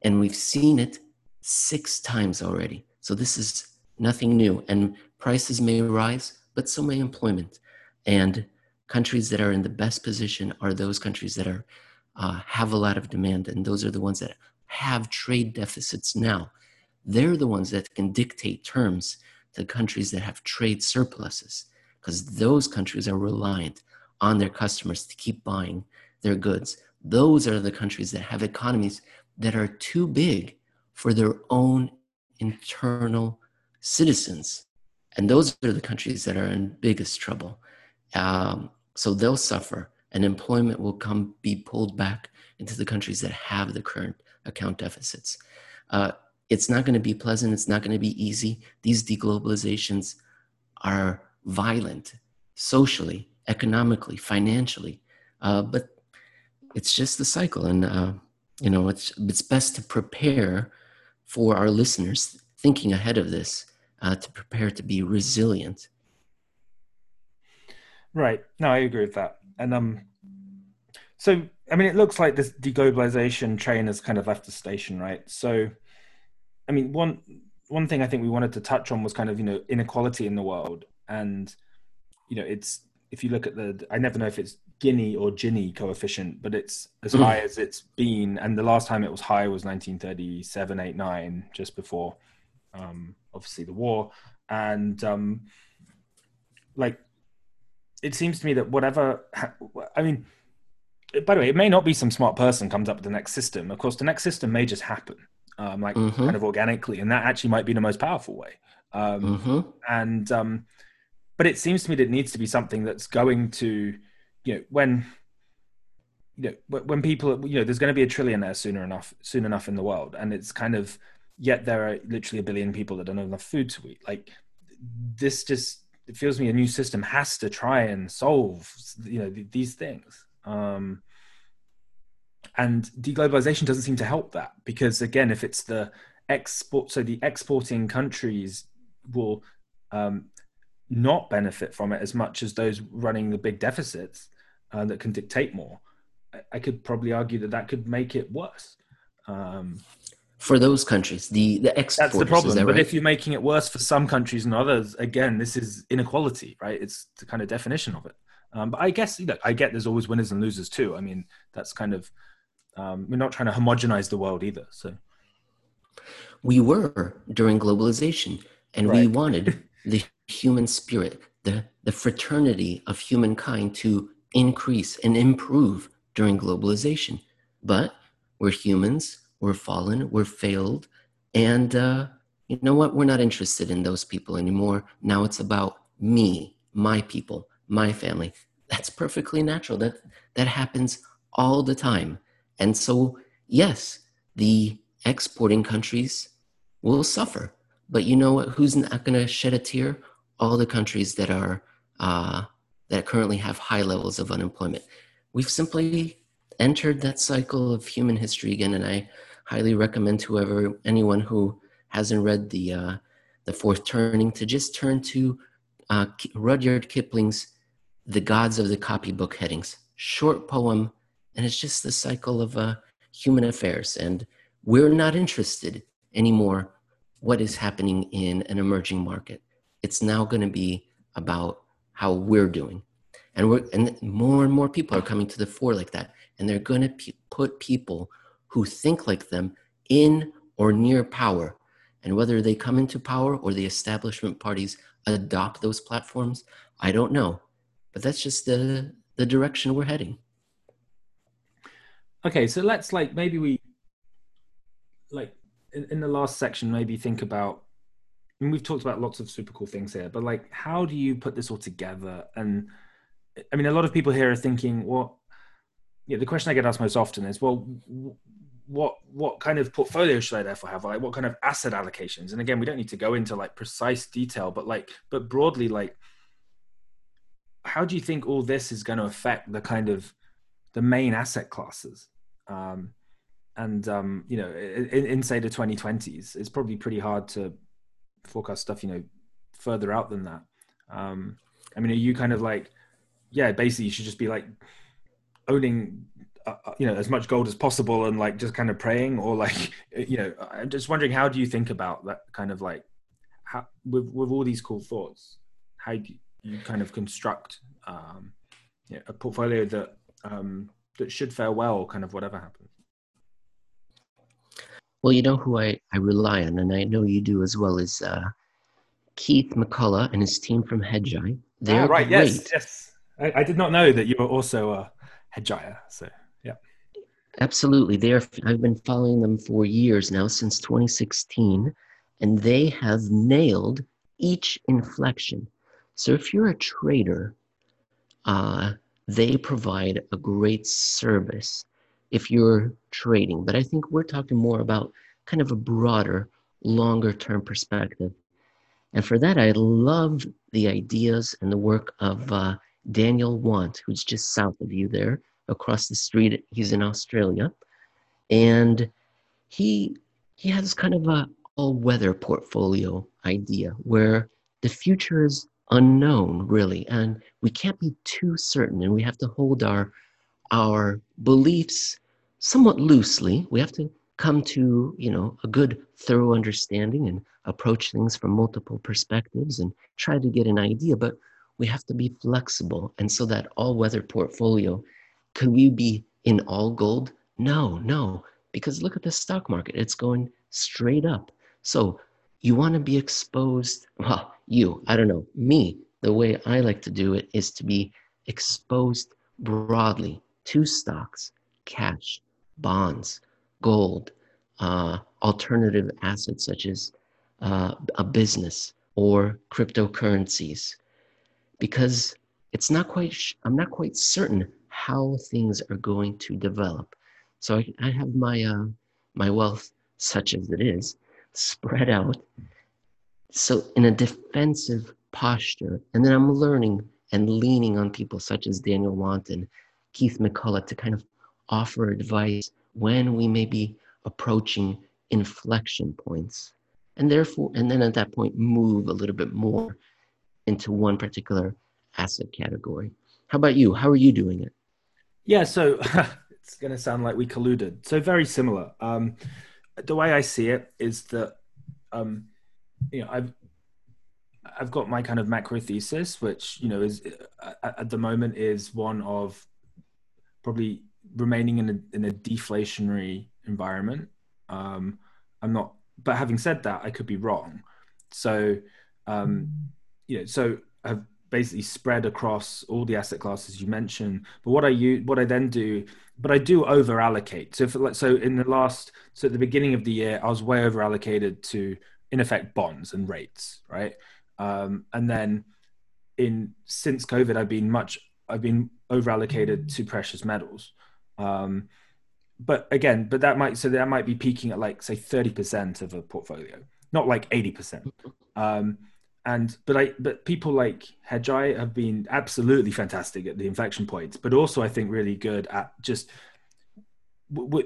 And we've seen it six times already. So this is nothing new. And prices may rise, but so may employment. And countries that are in the best position are those countries that are uh, have a lot of demand, and those are the ones that have trade deficits now. They're the ones that can dictate terms to countries that have trade surpluses, because those countries are reliant on their customers to keep buying their goods. Those are the countries that have economies that are too big for their own internal citizens. And those are the countries that are in biggest trouble. Um, so they'll suffer, and employment will come be pulled back into the countries that have the current account deficits. Uh, it's not going to be pleasant. It's not going to be easy. These deglobalizations are violent socially, economically, financially, uh, but it's just the cycle. And uh, you know, it's it's best to prepare for our listeners thinking ahead of this uh, to prepare to be resilient Right. No, I agree with that. And um, so I mean, it looks like this deglobalization train has kind of left the station, right? So, I mean, one one thing I think we wanted to touch on was kind of you know inequality in the world, and you know, it's if you look at the, I never know if it's Guinea or Gini coefficient, but it's as mm. high as it's been, and the last time it was high was 1937, 8, 9, just before, um, obviously the war, and um, like it seems to me that whatever I mean, by the way, it may not be some smart person comes up with the next system. Of course, the next system may just happen, um, like mm-hmm. kind of organically, and that actually might be the most powerful way. Um, mm-hmm. And um, but it seems to me that it needs to be something that's going to, you know, when you know when people you know there's going to be a trillionaire sooner enough soon enough in the world, and it's kind of yet there are literally a billion people that don't have enough food to eat. Like this just it feels me a new system has to try and solve you know th- these things um, and deglobalization doesn't seem to help that because again if it's the export so the exporting countries will um, not benefit from it as much as those running the big deficits uh, that can dictate more I, I, could probably argue that that could make it worse um, for those countries, the the exporters. That's the problem. That but right? if you're making it worse for some countries and others, again, this is inequality, right? It's the kind of definition of it. Um, but I guess you know, I get there's always winners and losers too. I mean, that's kind of um, we're not trying to homogenize the world either. So we were during globalization, and right. we wanted the human spirit, the the fraternity of humankind to increase and improve during globalization. But we're humans we're fallen, we're failed, and uh, you know what? We're not interested in those people anymore. Now it's about me, my people, my family. That's perfectly natural. That that happens all the time. And so, yes, the exporting countries will suffer. But you know what? Who's not going to shed a tear? All the countries that are uh, that currently have high levels of unemployment. We've simply entered that cycle of human history again, and I highly recommend whoever anyone who hasn't read the uh, the fourth turning to just turn to uh, Rudyard Kipling's "The Gods of the Copybook Headings," short poem, and it's just the cycle of uh, human affairs. And we're not interested anymore what is happening in an emerging market. It's now going to be about how we're doing. And we're and more and more people are coming to the fore like that. And they're going to put people who think like them in or near power. And whether they come into power or the establishment parties adopt those platforms, I don't know. But that's just the the direction we're heading. Okay, so let's like maybe we like in, in the last section maybe think about and we've talked about lots of super cool things here, but like how do you put this all together? And I mean a lot of people here are thinking, well, yeah, the question I get asked most often is, well, what what kind of portfolio should I therefore have? Like what kind of asset allocations? And again, we don't need to go into like precise detail, but like but broadly, like how do you think all this is going to affect the kind of the main asset classes? Um, and um, you know, in, in say the 2020s, it's probably pretty hard to forecast stuff, you know, further out than that. Um, I mean, are you kind of like, yeah, basically you should just be like owning uh, uh, you know as much gold as possible and like just kind of praying or like you know i'm just wondering how do you think about that kind of like how with with all these cool thoughts how do you kind of construct um you know, a portfolio that um that should fare well kind of whatever happens well you know who i i rely on and i know you do as well is uh keith mccullough and his team from hedgeye they're ah, right great. yes yes I, I, did not know that you were also a hedgeye so yeah. Absolutely. They are, I've been following them for years now, since 2016, and they have nailed each inflection. So if you're a trader, uh, they provide a great service if you're trading. But I think we're talking more about kind of a broader, longer term perspective. And for that, I love the ideas and the work of uh, Daniel Want, who's just south of you there across the street. He's in Australia, and he he has kind of a all-weather portfolio idea where the future is unknown really and we can't be too certain and we have to hold our our beliefs somewhat loosely we have to come to you know a good thorough understanding and approach things from multiple perspectives and try to get an idea but we have to be flexible and so that all-weather portfolio could we be in all gold? No, no, because look at the stock market. It's going straight up. So you want to be exposed. Well, you, I don't know, me, the way I like to do it is to be exposed broadly to stocks, cash, bonds, gold, uh, alternative assets such as uh, a business or cryptocurrencies, because it's not quite. Sh- I'm not quite certain how things are going to develop. So I, I have my uh, my wealth, such as it is, spread out. So in a defensive posture, and then I'm learning and leaning on people such as Daniel Want and Keith McCullough to kind of offer advice when we may be approaching inflection points. And therefore, and then at that point, move a little bit more into one particular asset category. How about you? How are you doing it? Yeah, so it's going to sound like we colluded. So very similar. Um, the way I see it is that, um, you know, I've I've got my kind of macro thesis, which you know is uh, at the moment is one of probably remaining in a in a deflationary environment. Um, I'm not, but having said that, I could be wrong. So, um, you know, so I've basically spread across all the asset classes you mentioned. But what I use, what I then do, but I do over allocate. So so in the last, so at the beginning of the year, I was way over allocated to in effect bonds and rates, right? Um, and then in since COVID, I've been much, I've been over allocated to precious metals. Um, but again, but that might so that might be peaking at like say thirty percent of a portfolio, not like eighty percent. Um, and but I but people like Hedgeye have been absolutely fantastic at the inflection points, but also I think really good at just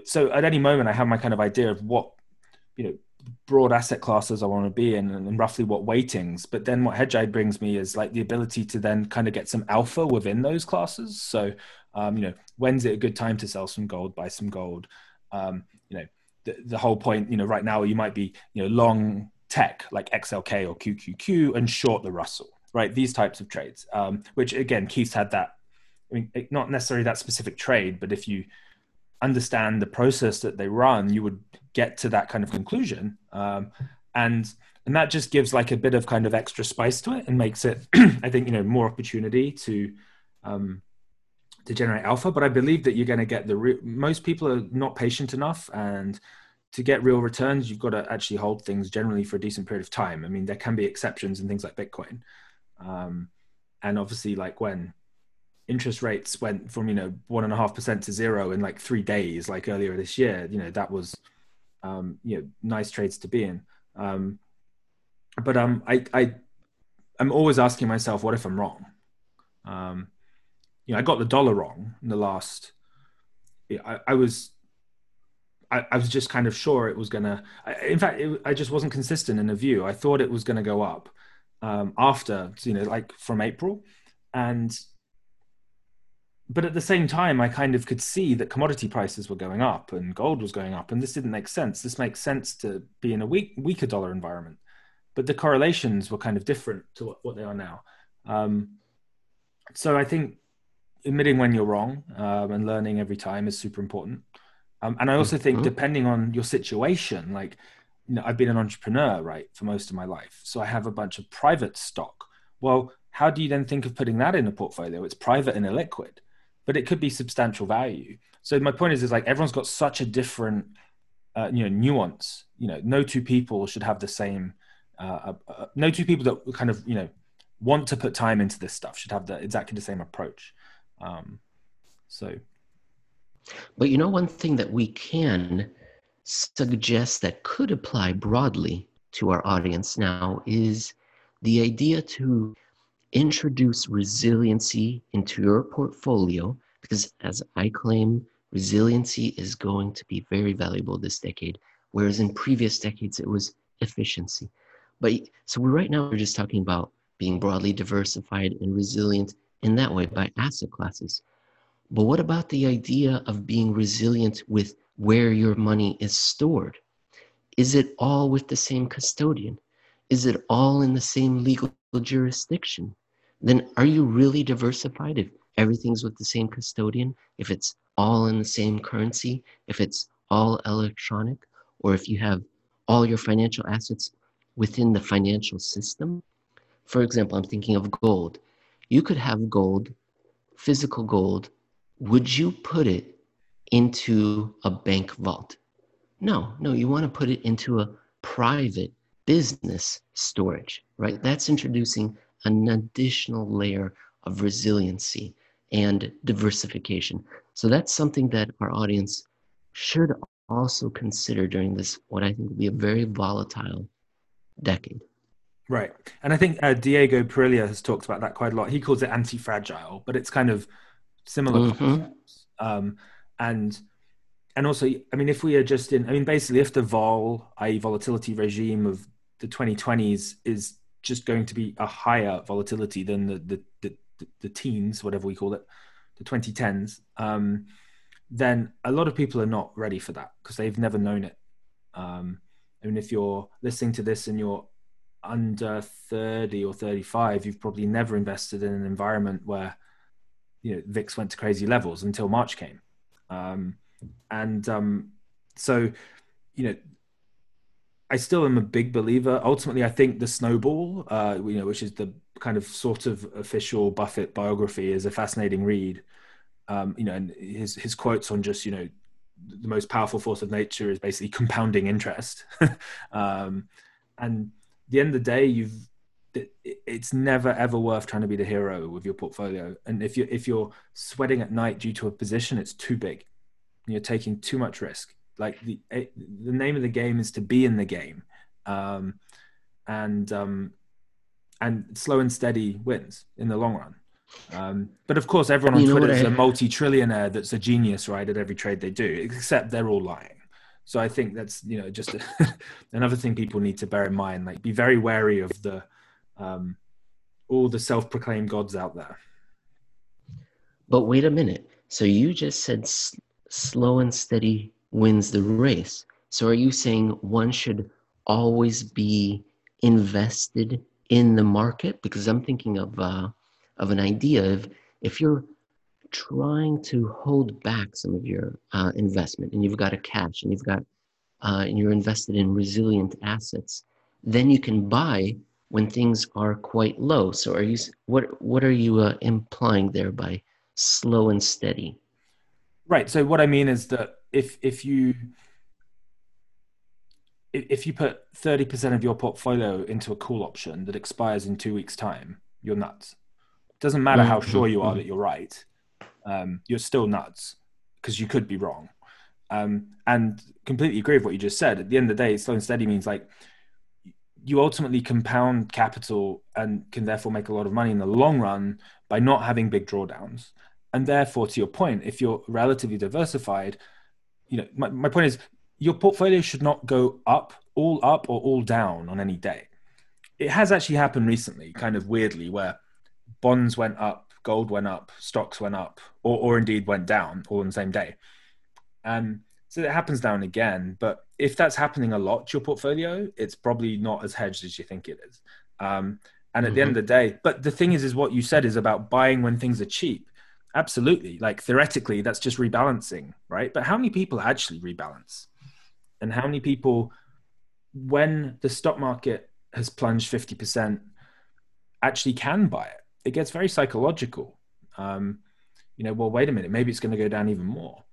so at any moment I have my kind of idea of what you know broad asset classes I want to be in and, and roughly what weightings. But then what Hedgeye brings me is like the ability to then kind of get some alpha within those classes. So, um, you know, when's it a good time to sell some gold, buy some gold? Um, you know, the, the whole point, you know, right now you might be, you know, long tech like XLK or QQQ and short the Russell, right? These types of trades, um, which again, Keith's had that. I mean, not necessarily that specific trade, but if you understand the process that they run, you would get to that kind of conclusion. Um, and and that just gives like a bit of kind of extra spice to it and makes it, I think, you know, more opportunity to um, to generate alpha. But I believe that you're going to get the re- most people are not patient enough, and to get real returns, you've got to actually hold things generally for a decent period of time. I mean, there can be exceptions and things like Bitcoin, um, and obviously, like when interest rates went from you know one and a half percent to zero in like three days, like earlier this year. You know that was um, you know nice trades to be in. Um, but um, I I I'm always asking myself, what if I'm wrong? Um, you know, I got the dollar wrong in the last. I, I was. I, I, was just kind of sure it was gonna. I, in fact, it, I just wasn't consistent in the view. I thought it was gonna go up um, after, you know, like from April, and but at the same time, I kind of could see that commodity prices were going up and gold was going up, and this didn't make sense. This makes sense to be in a weak, weaker dollar environment, but the correlations were kind of different to what, what they are now. Um, so I think admitting when you're wrong um, and learning every time is super important. Um, and I also think mm-hmm. depending on your situation, like you know, I've been an entrepreneur, right, for most of my life, so I have a bunch of private stock. Well, how do you then think of putting that in a portfolio? It's private and illiquid but it could be substantial value. So my point is, is like everyone's got such a different, uh, you know, nuance. You know, no two people should have the same. Uh, uh, uh, no two people that kind of you know want to put time into this stuff should have the exactly the same approach. Um, so, but you know, one thing that we can suggest that could apply broadly to our audience now is the idea to introduce resiliency into your portfolio because, as I claim, resiliency is going to be very valuable this decade, whereas in previous decades it was efficiency. But so we right now we're just talking about being broadly diversified and resilient in that way by asset classes. But what about the idea of being resilient with where your money is stored? Is it all with the same custodian? Is it all in the same legal jurisdiction? then are you really diversified if everything's with the same custodian, if it's all in the same currency, if it's all electronic, or if you have all your financial assets within the financial system? For example, I'm thinking of gold. You could have gold, physical gold. Would you put it into a bank vault? No, no, you want to put it into a private business storage, right? That's introducing an additional layer of resiliency and diversification. So that's something that our audience should also consider during this, what I think will be a very volatile decade. Right. And I think uh, Diego Parrilla has talked about that quite a lot. He calls it anti fragile, but it's kind of similar mm-hmm. Um, and and also, I mean, if we are just in, I mean, basically, if the vol, i.e., volatility regime of the 2020s is just going to be a higher volatility than the the the, the teens, whatever we call it, the 2010s, um, then a lot of people are not ready for that because they've never known it. Um, I mean, if you're listening to this and you're under 30 or 35, you've probably never invested in an environment where you know VIX went to crazy levels until March came, um, and um, so you know I still am a big believer. Ultimately, I think the snowball, uh, you know, which is the kind of sort of official Buffett biography, is a fascinating read. Um, you know, and his his quotes on just you know the most powerful force of nature is basically compounding interest. um, and the end of the day, you've it's never ever worth trying to be the hero with your portfolio. And if you're if you're sweating at night due to a position, it's too big. You're taking too much risk like the eh, the name of the game is to be in the game um, and um, and slow and steady wins in the long run um, but of course everyone on twitter is a multi-trillionaire that's a genius right at every trade they do except they're all lying So I think that's you know just a, another thing people need to bear in mind. Like, be very wary of the um, all the self-proclaimed gods out there. But wait a minute. So you just said s- slow and steady wins the race. So are you saying one should always be invested in the market? Because I'm thinking of uh, of an idea of if you're trying to hold back some of your uh, investment and you've got a cash and you've got uh, and you're invested in resilient assets, then you can buy when things are quite low. So are you what what are you uh, implying there by slow and steady? Right. So what I mean is that if if you if you put 30% of your portfolio into a call option that expires in two weeks time you're nuts it doesn't matter how Mm-hmm. sure you are that you're right um, you're still nuts because you could be wrong. Um, and completely agree with what you just said. At the end of the day slow and steady means like you ultimately compound capital and can therefore make a lot of money in the long run by not having big drawdowns. And therefore to your point if you're relatively diversified you know my, my point is your portfolio should not go up all up or all down on any day. It has actually happened recently kind of weirdly where bonds went up gold went up stocks went up or, or indeed went down all on the same day. And so it happens now and again but if that's happening a lot to your portfolio it's probably not as hedged as you think it is. Um, and at the end of the day but the thing is is what you said is about buying when things are cheap. Absolutely. Like theoretically that's just rebalancing right? But how many people actually rebalance? And how many people when the stock market has plunged 50% actually can buy it it gets very psychological um, you know well wait a minute maybe it's going to go down even more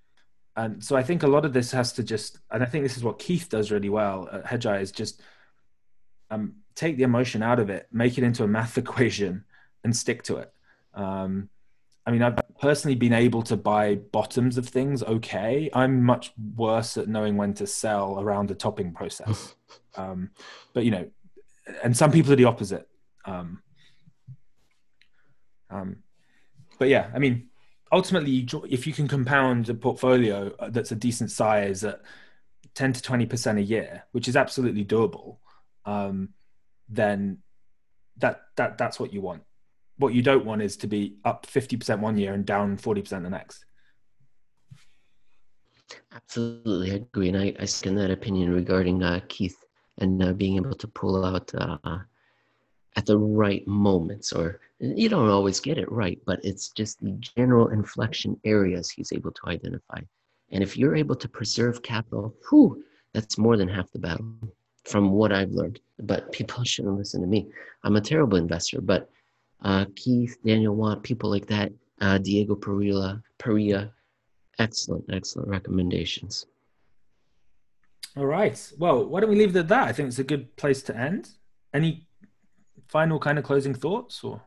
and so i think a lot of this has to just and i think this is what keith does really well at hedgeye is just um, take the emotion out of it make it into a math equation and stick to it um, I mean, I've personally been able to buy bottoms of things okay. I'm much worse at knowing when to sell around the topping process. Um, but you know, and some people are the opposite. Um, um, but yeah, I mean, ultimately, if you can compound a portfolio that's a decent size at 10 to 20% a year, which is absolutely doable, um, then that, that, that's what you want what you don't want is to be up 50% one year and down 40% the next. Absolutely, I agree. And I, I second that opinion regarding uh, Keith and uh, being able to pull out uh, at the right moments. Or you don't always get it right, but it's just the general inflection areas he's able to identify. And if you're able to preserve capital, whew, that's more than half the battle from what I've learned. But people shouldn't listen to me. I'm a terrible investor, but uh, Keith, Daniel Watt, people like that, uh, Diego Parrilla, Parrilla, excellent, excellent recommendations. All right. Well, why don't we leave it at that? I think it's a good place to end. Any final kind of closing thoughts or?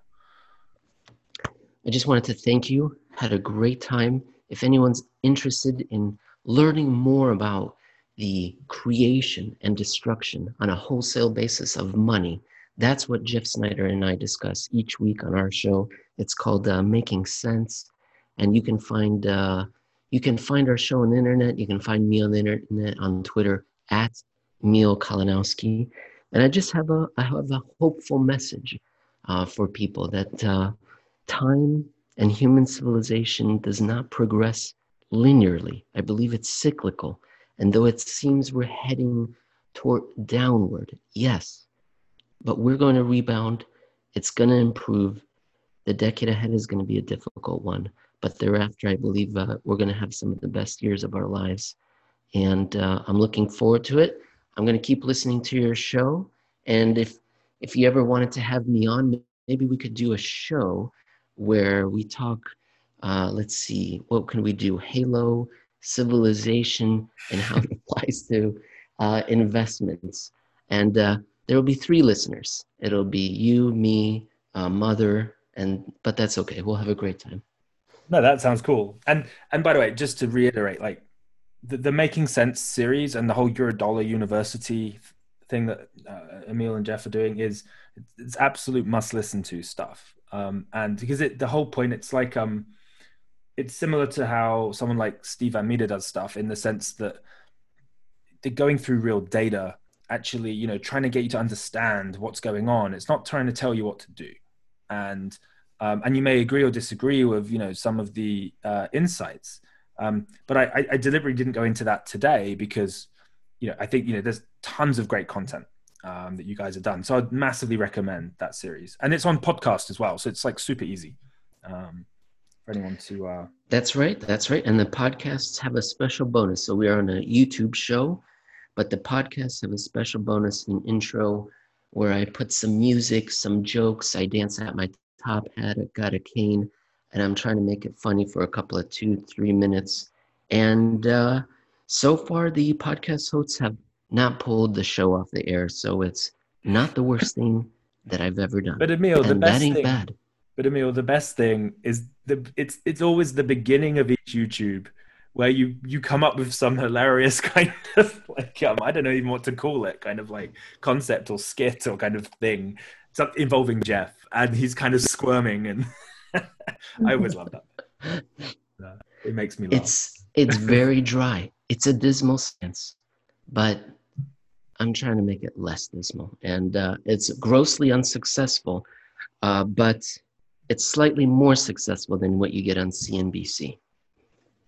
I just wanted to thank you. Had a great time. If anyone's interested in learning more about the creation and destruction on a wholesale basis of money, that's what Jeff Snider and I discuss each week on our show. It's called uh, Making Sense, and you can find uh, you can find our show on the internet. You can find me on the internet on Twitter at Emil Kalinowski. And I just have a I have a hopeful message uh, for people that uh, time and human civilization does not progress linearly. I believe it's cyclical, and though it seems we're heading toward downward, yes, but we're going to rebound. It's going to improve. The decade ahead is going to be a difficult one, but thereafter, I believe uh, we're going to have some of the best years of our lives. And uh, I'm looking forward to it. I'm going to keep listening to your show. And if, if you ever wanted to have me on, maybe we could do a show where we talk, uh, let's see, what can we do? Halo, civilization, and how it applies to uh, investments. And uh, there will be three listeners. It'll be you, me, uh, mother, and but that's okay. We'll have a great time. No, that sounds cool. And and by the way, just to reiterate, like the, the Making Sense series and the whole Eurodollar University thing that uh, Emil and Jeff are doing is it's absolute must listen to stuff. Um, and because it the whole point, it's like um, it's similar to how someone like Steve Meter does stuff in the sense that they're going through real data actually you know trying to get you to understand what's going on. It's not trying to tell you what to do. And um, and you may agree or disagree with you know some of the uh, insights. Um, but I, I deliberately didn't go into that today because you know i think you know there's tons of great content um, that you guys have done so i'd massively recommend that series and it's on podcast as well so it's like super easy um, for anyone to uh... that's right that's right and the podcasts have a special bonus so we are on a youtube show but the podcasts have a special bonus in intro where I put some music, some jokes. I dance at my top hat, I got a cane, and I'm trying to make it funny for a couple of two, three minutes. And uh, so far, the podcast hosts have not pulled the show off the air, so it's not the worst thing that I've ever done. But Emil, the best that ain't thing, bad. but Emil, the best thing is the it's it's always the beginning of each YouTube where you you come up with some hilarious kind of like um, I don't know even what to call it, kind of like concept or skit or kind of thing involving Jeff, and he's kind of squirming, and I always love that. It makes me laugh. It's it's very dry. It's a dismal sense, but I'm trying to make it less dismal, and uh, it's grossly unsuccessful, uh, but it's slightly more successful than what you get on CNBC.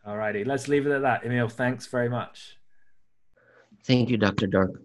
All righty, let's leave it at that. Emil, thanks very much. Thank you, Dr. Dark.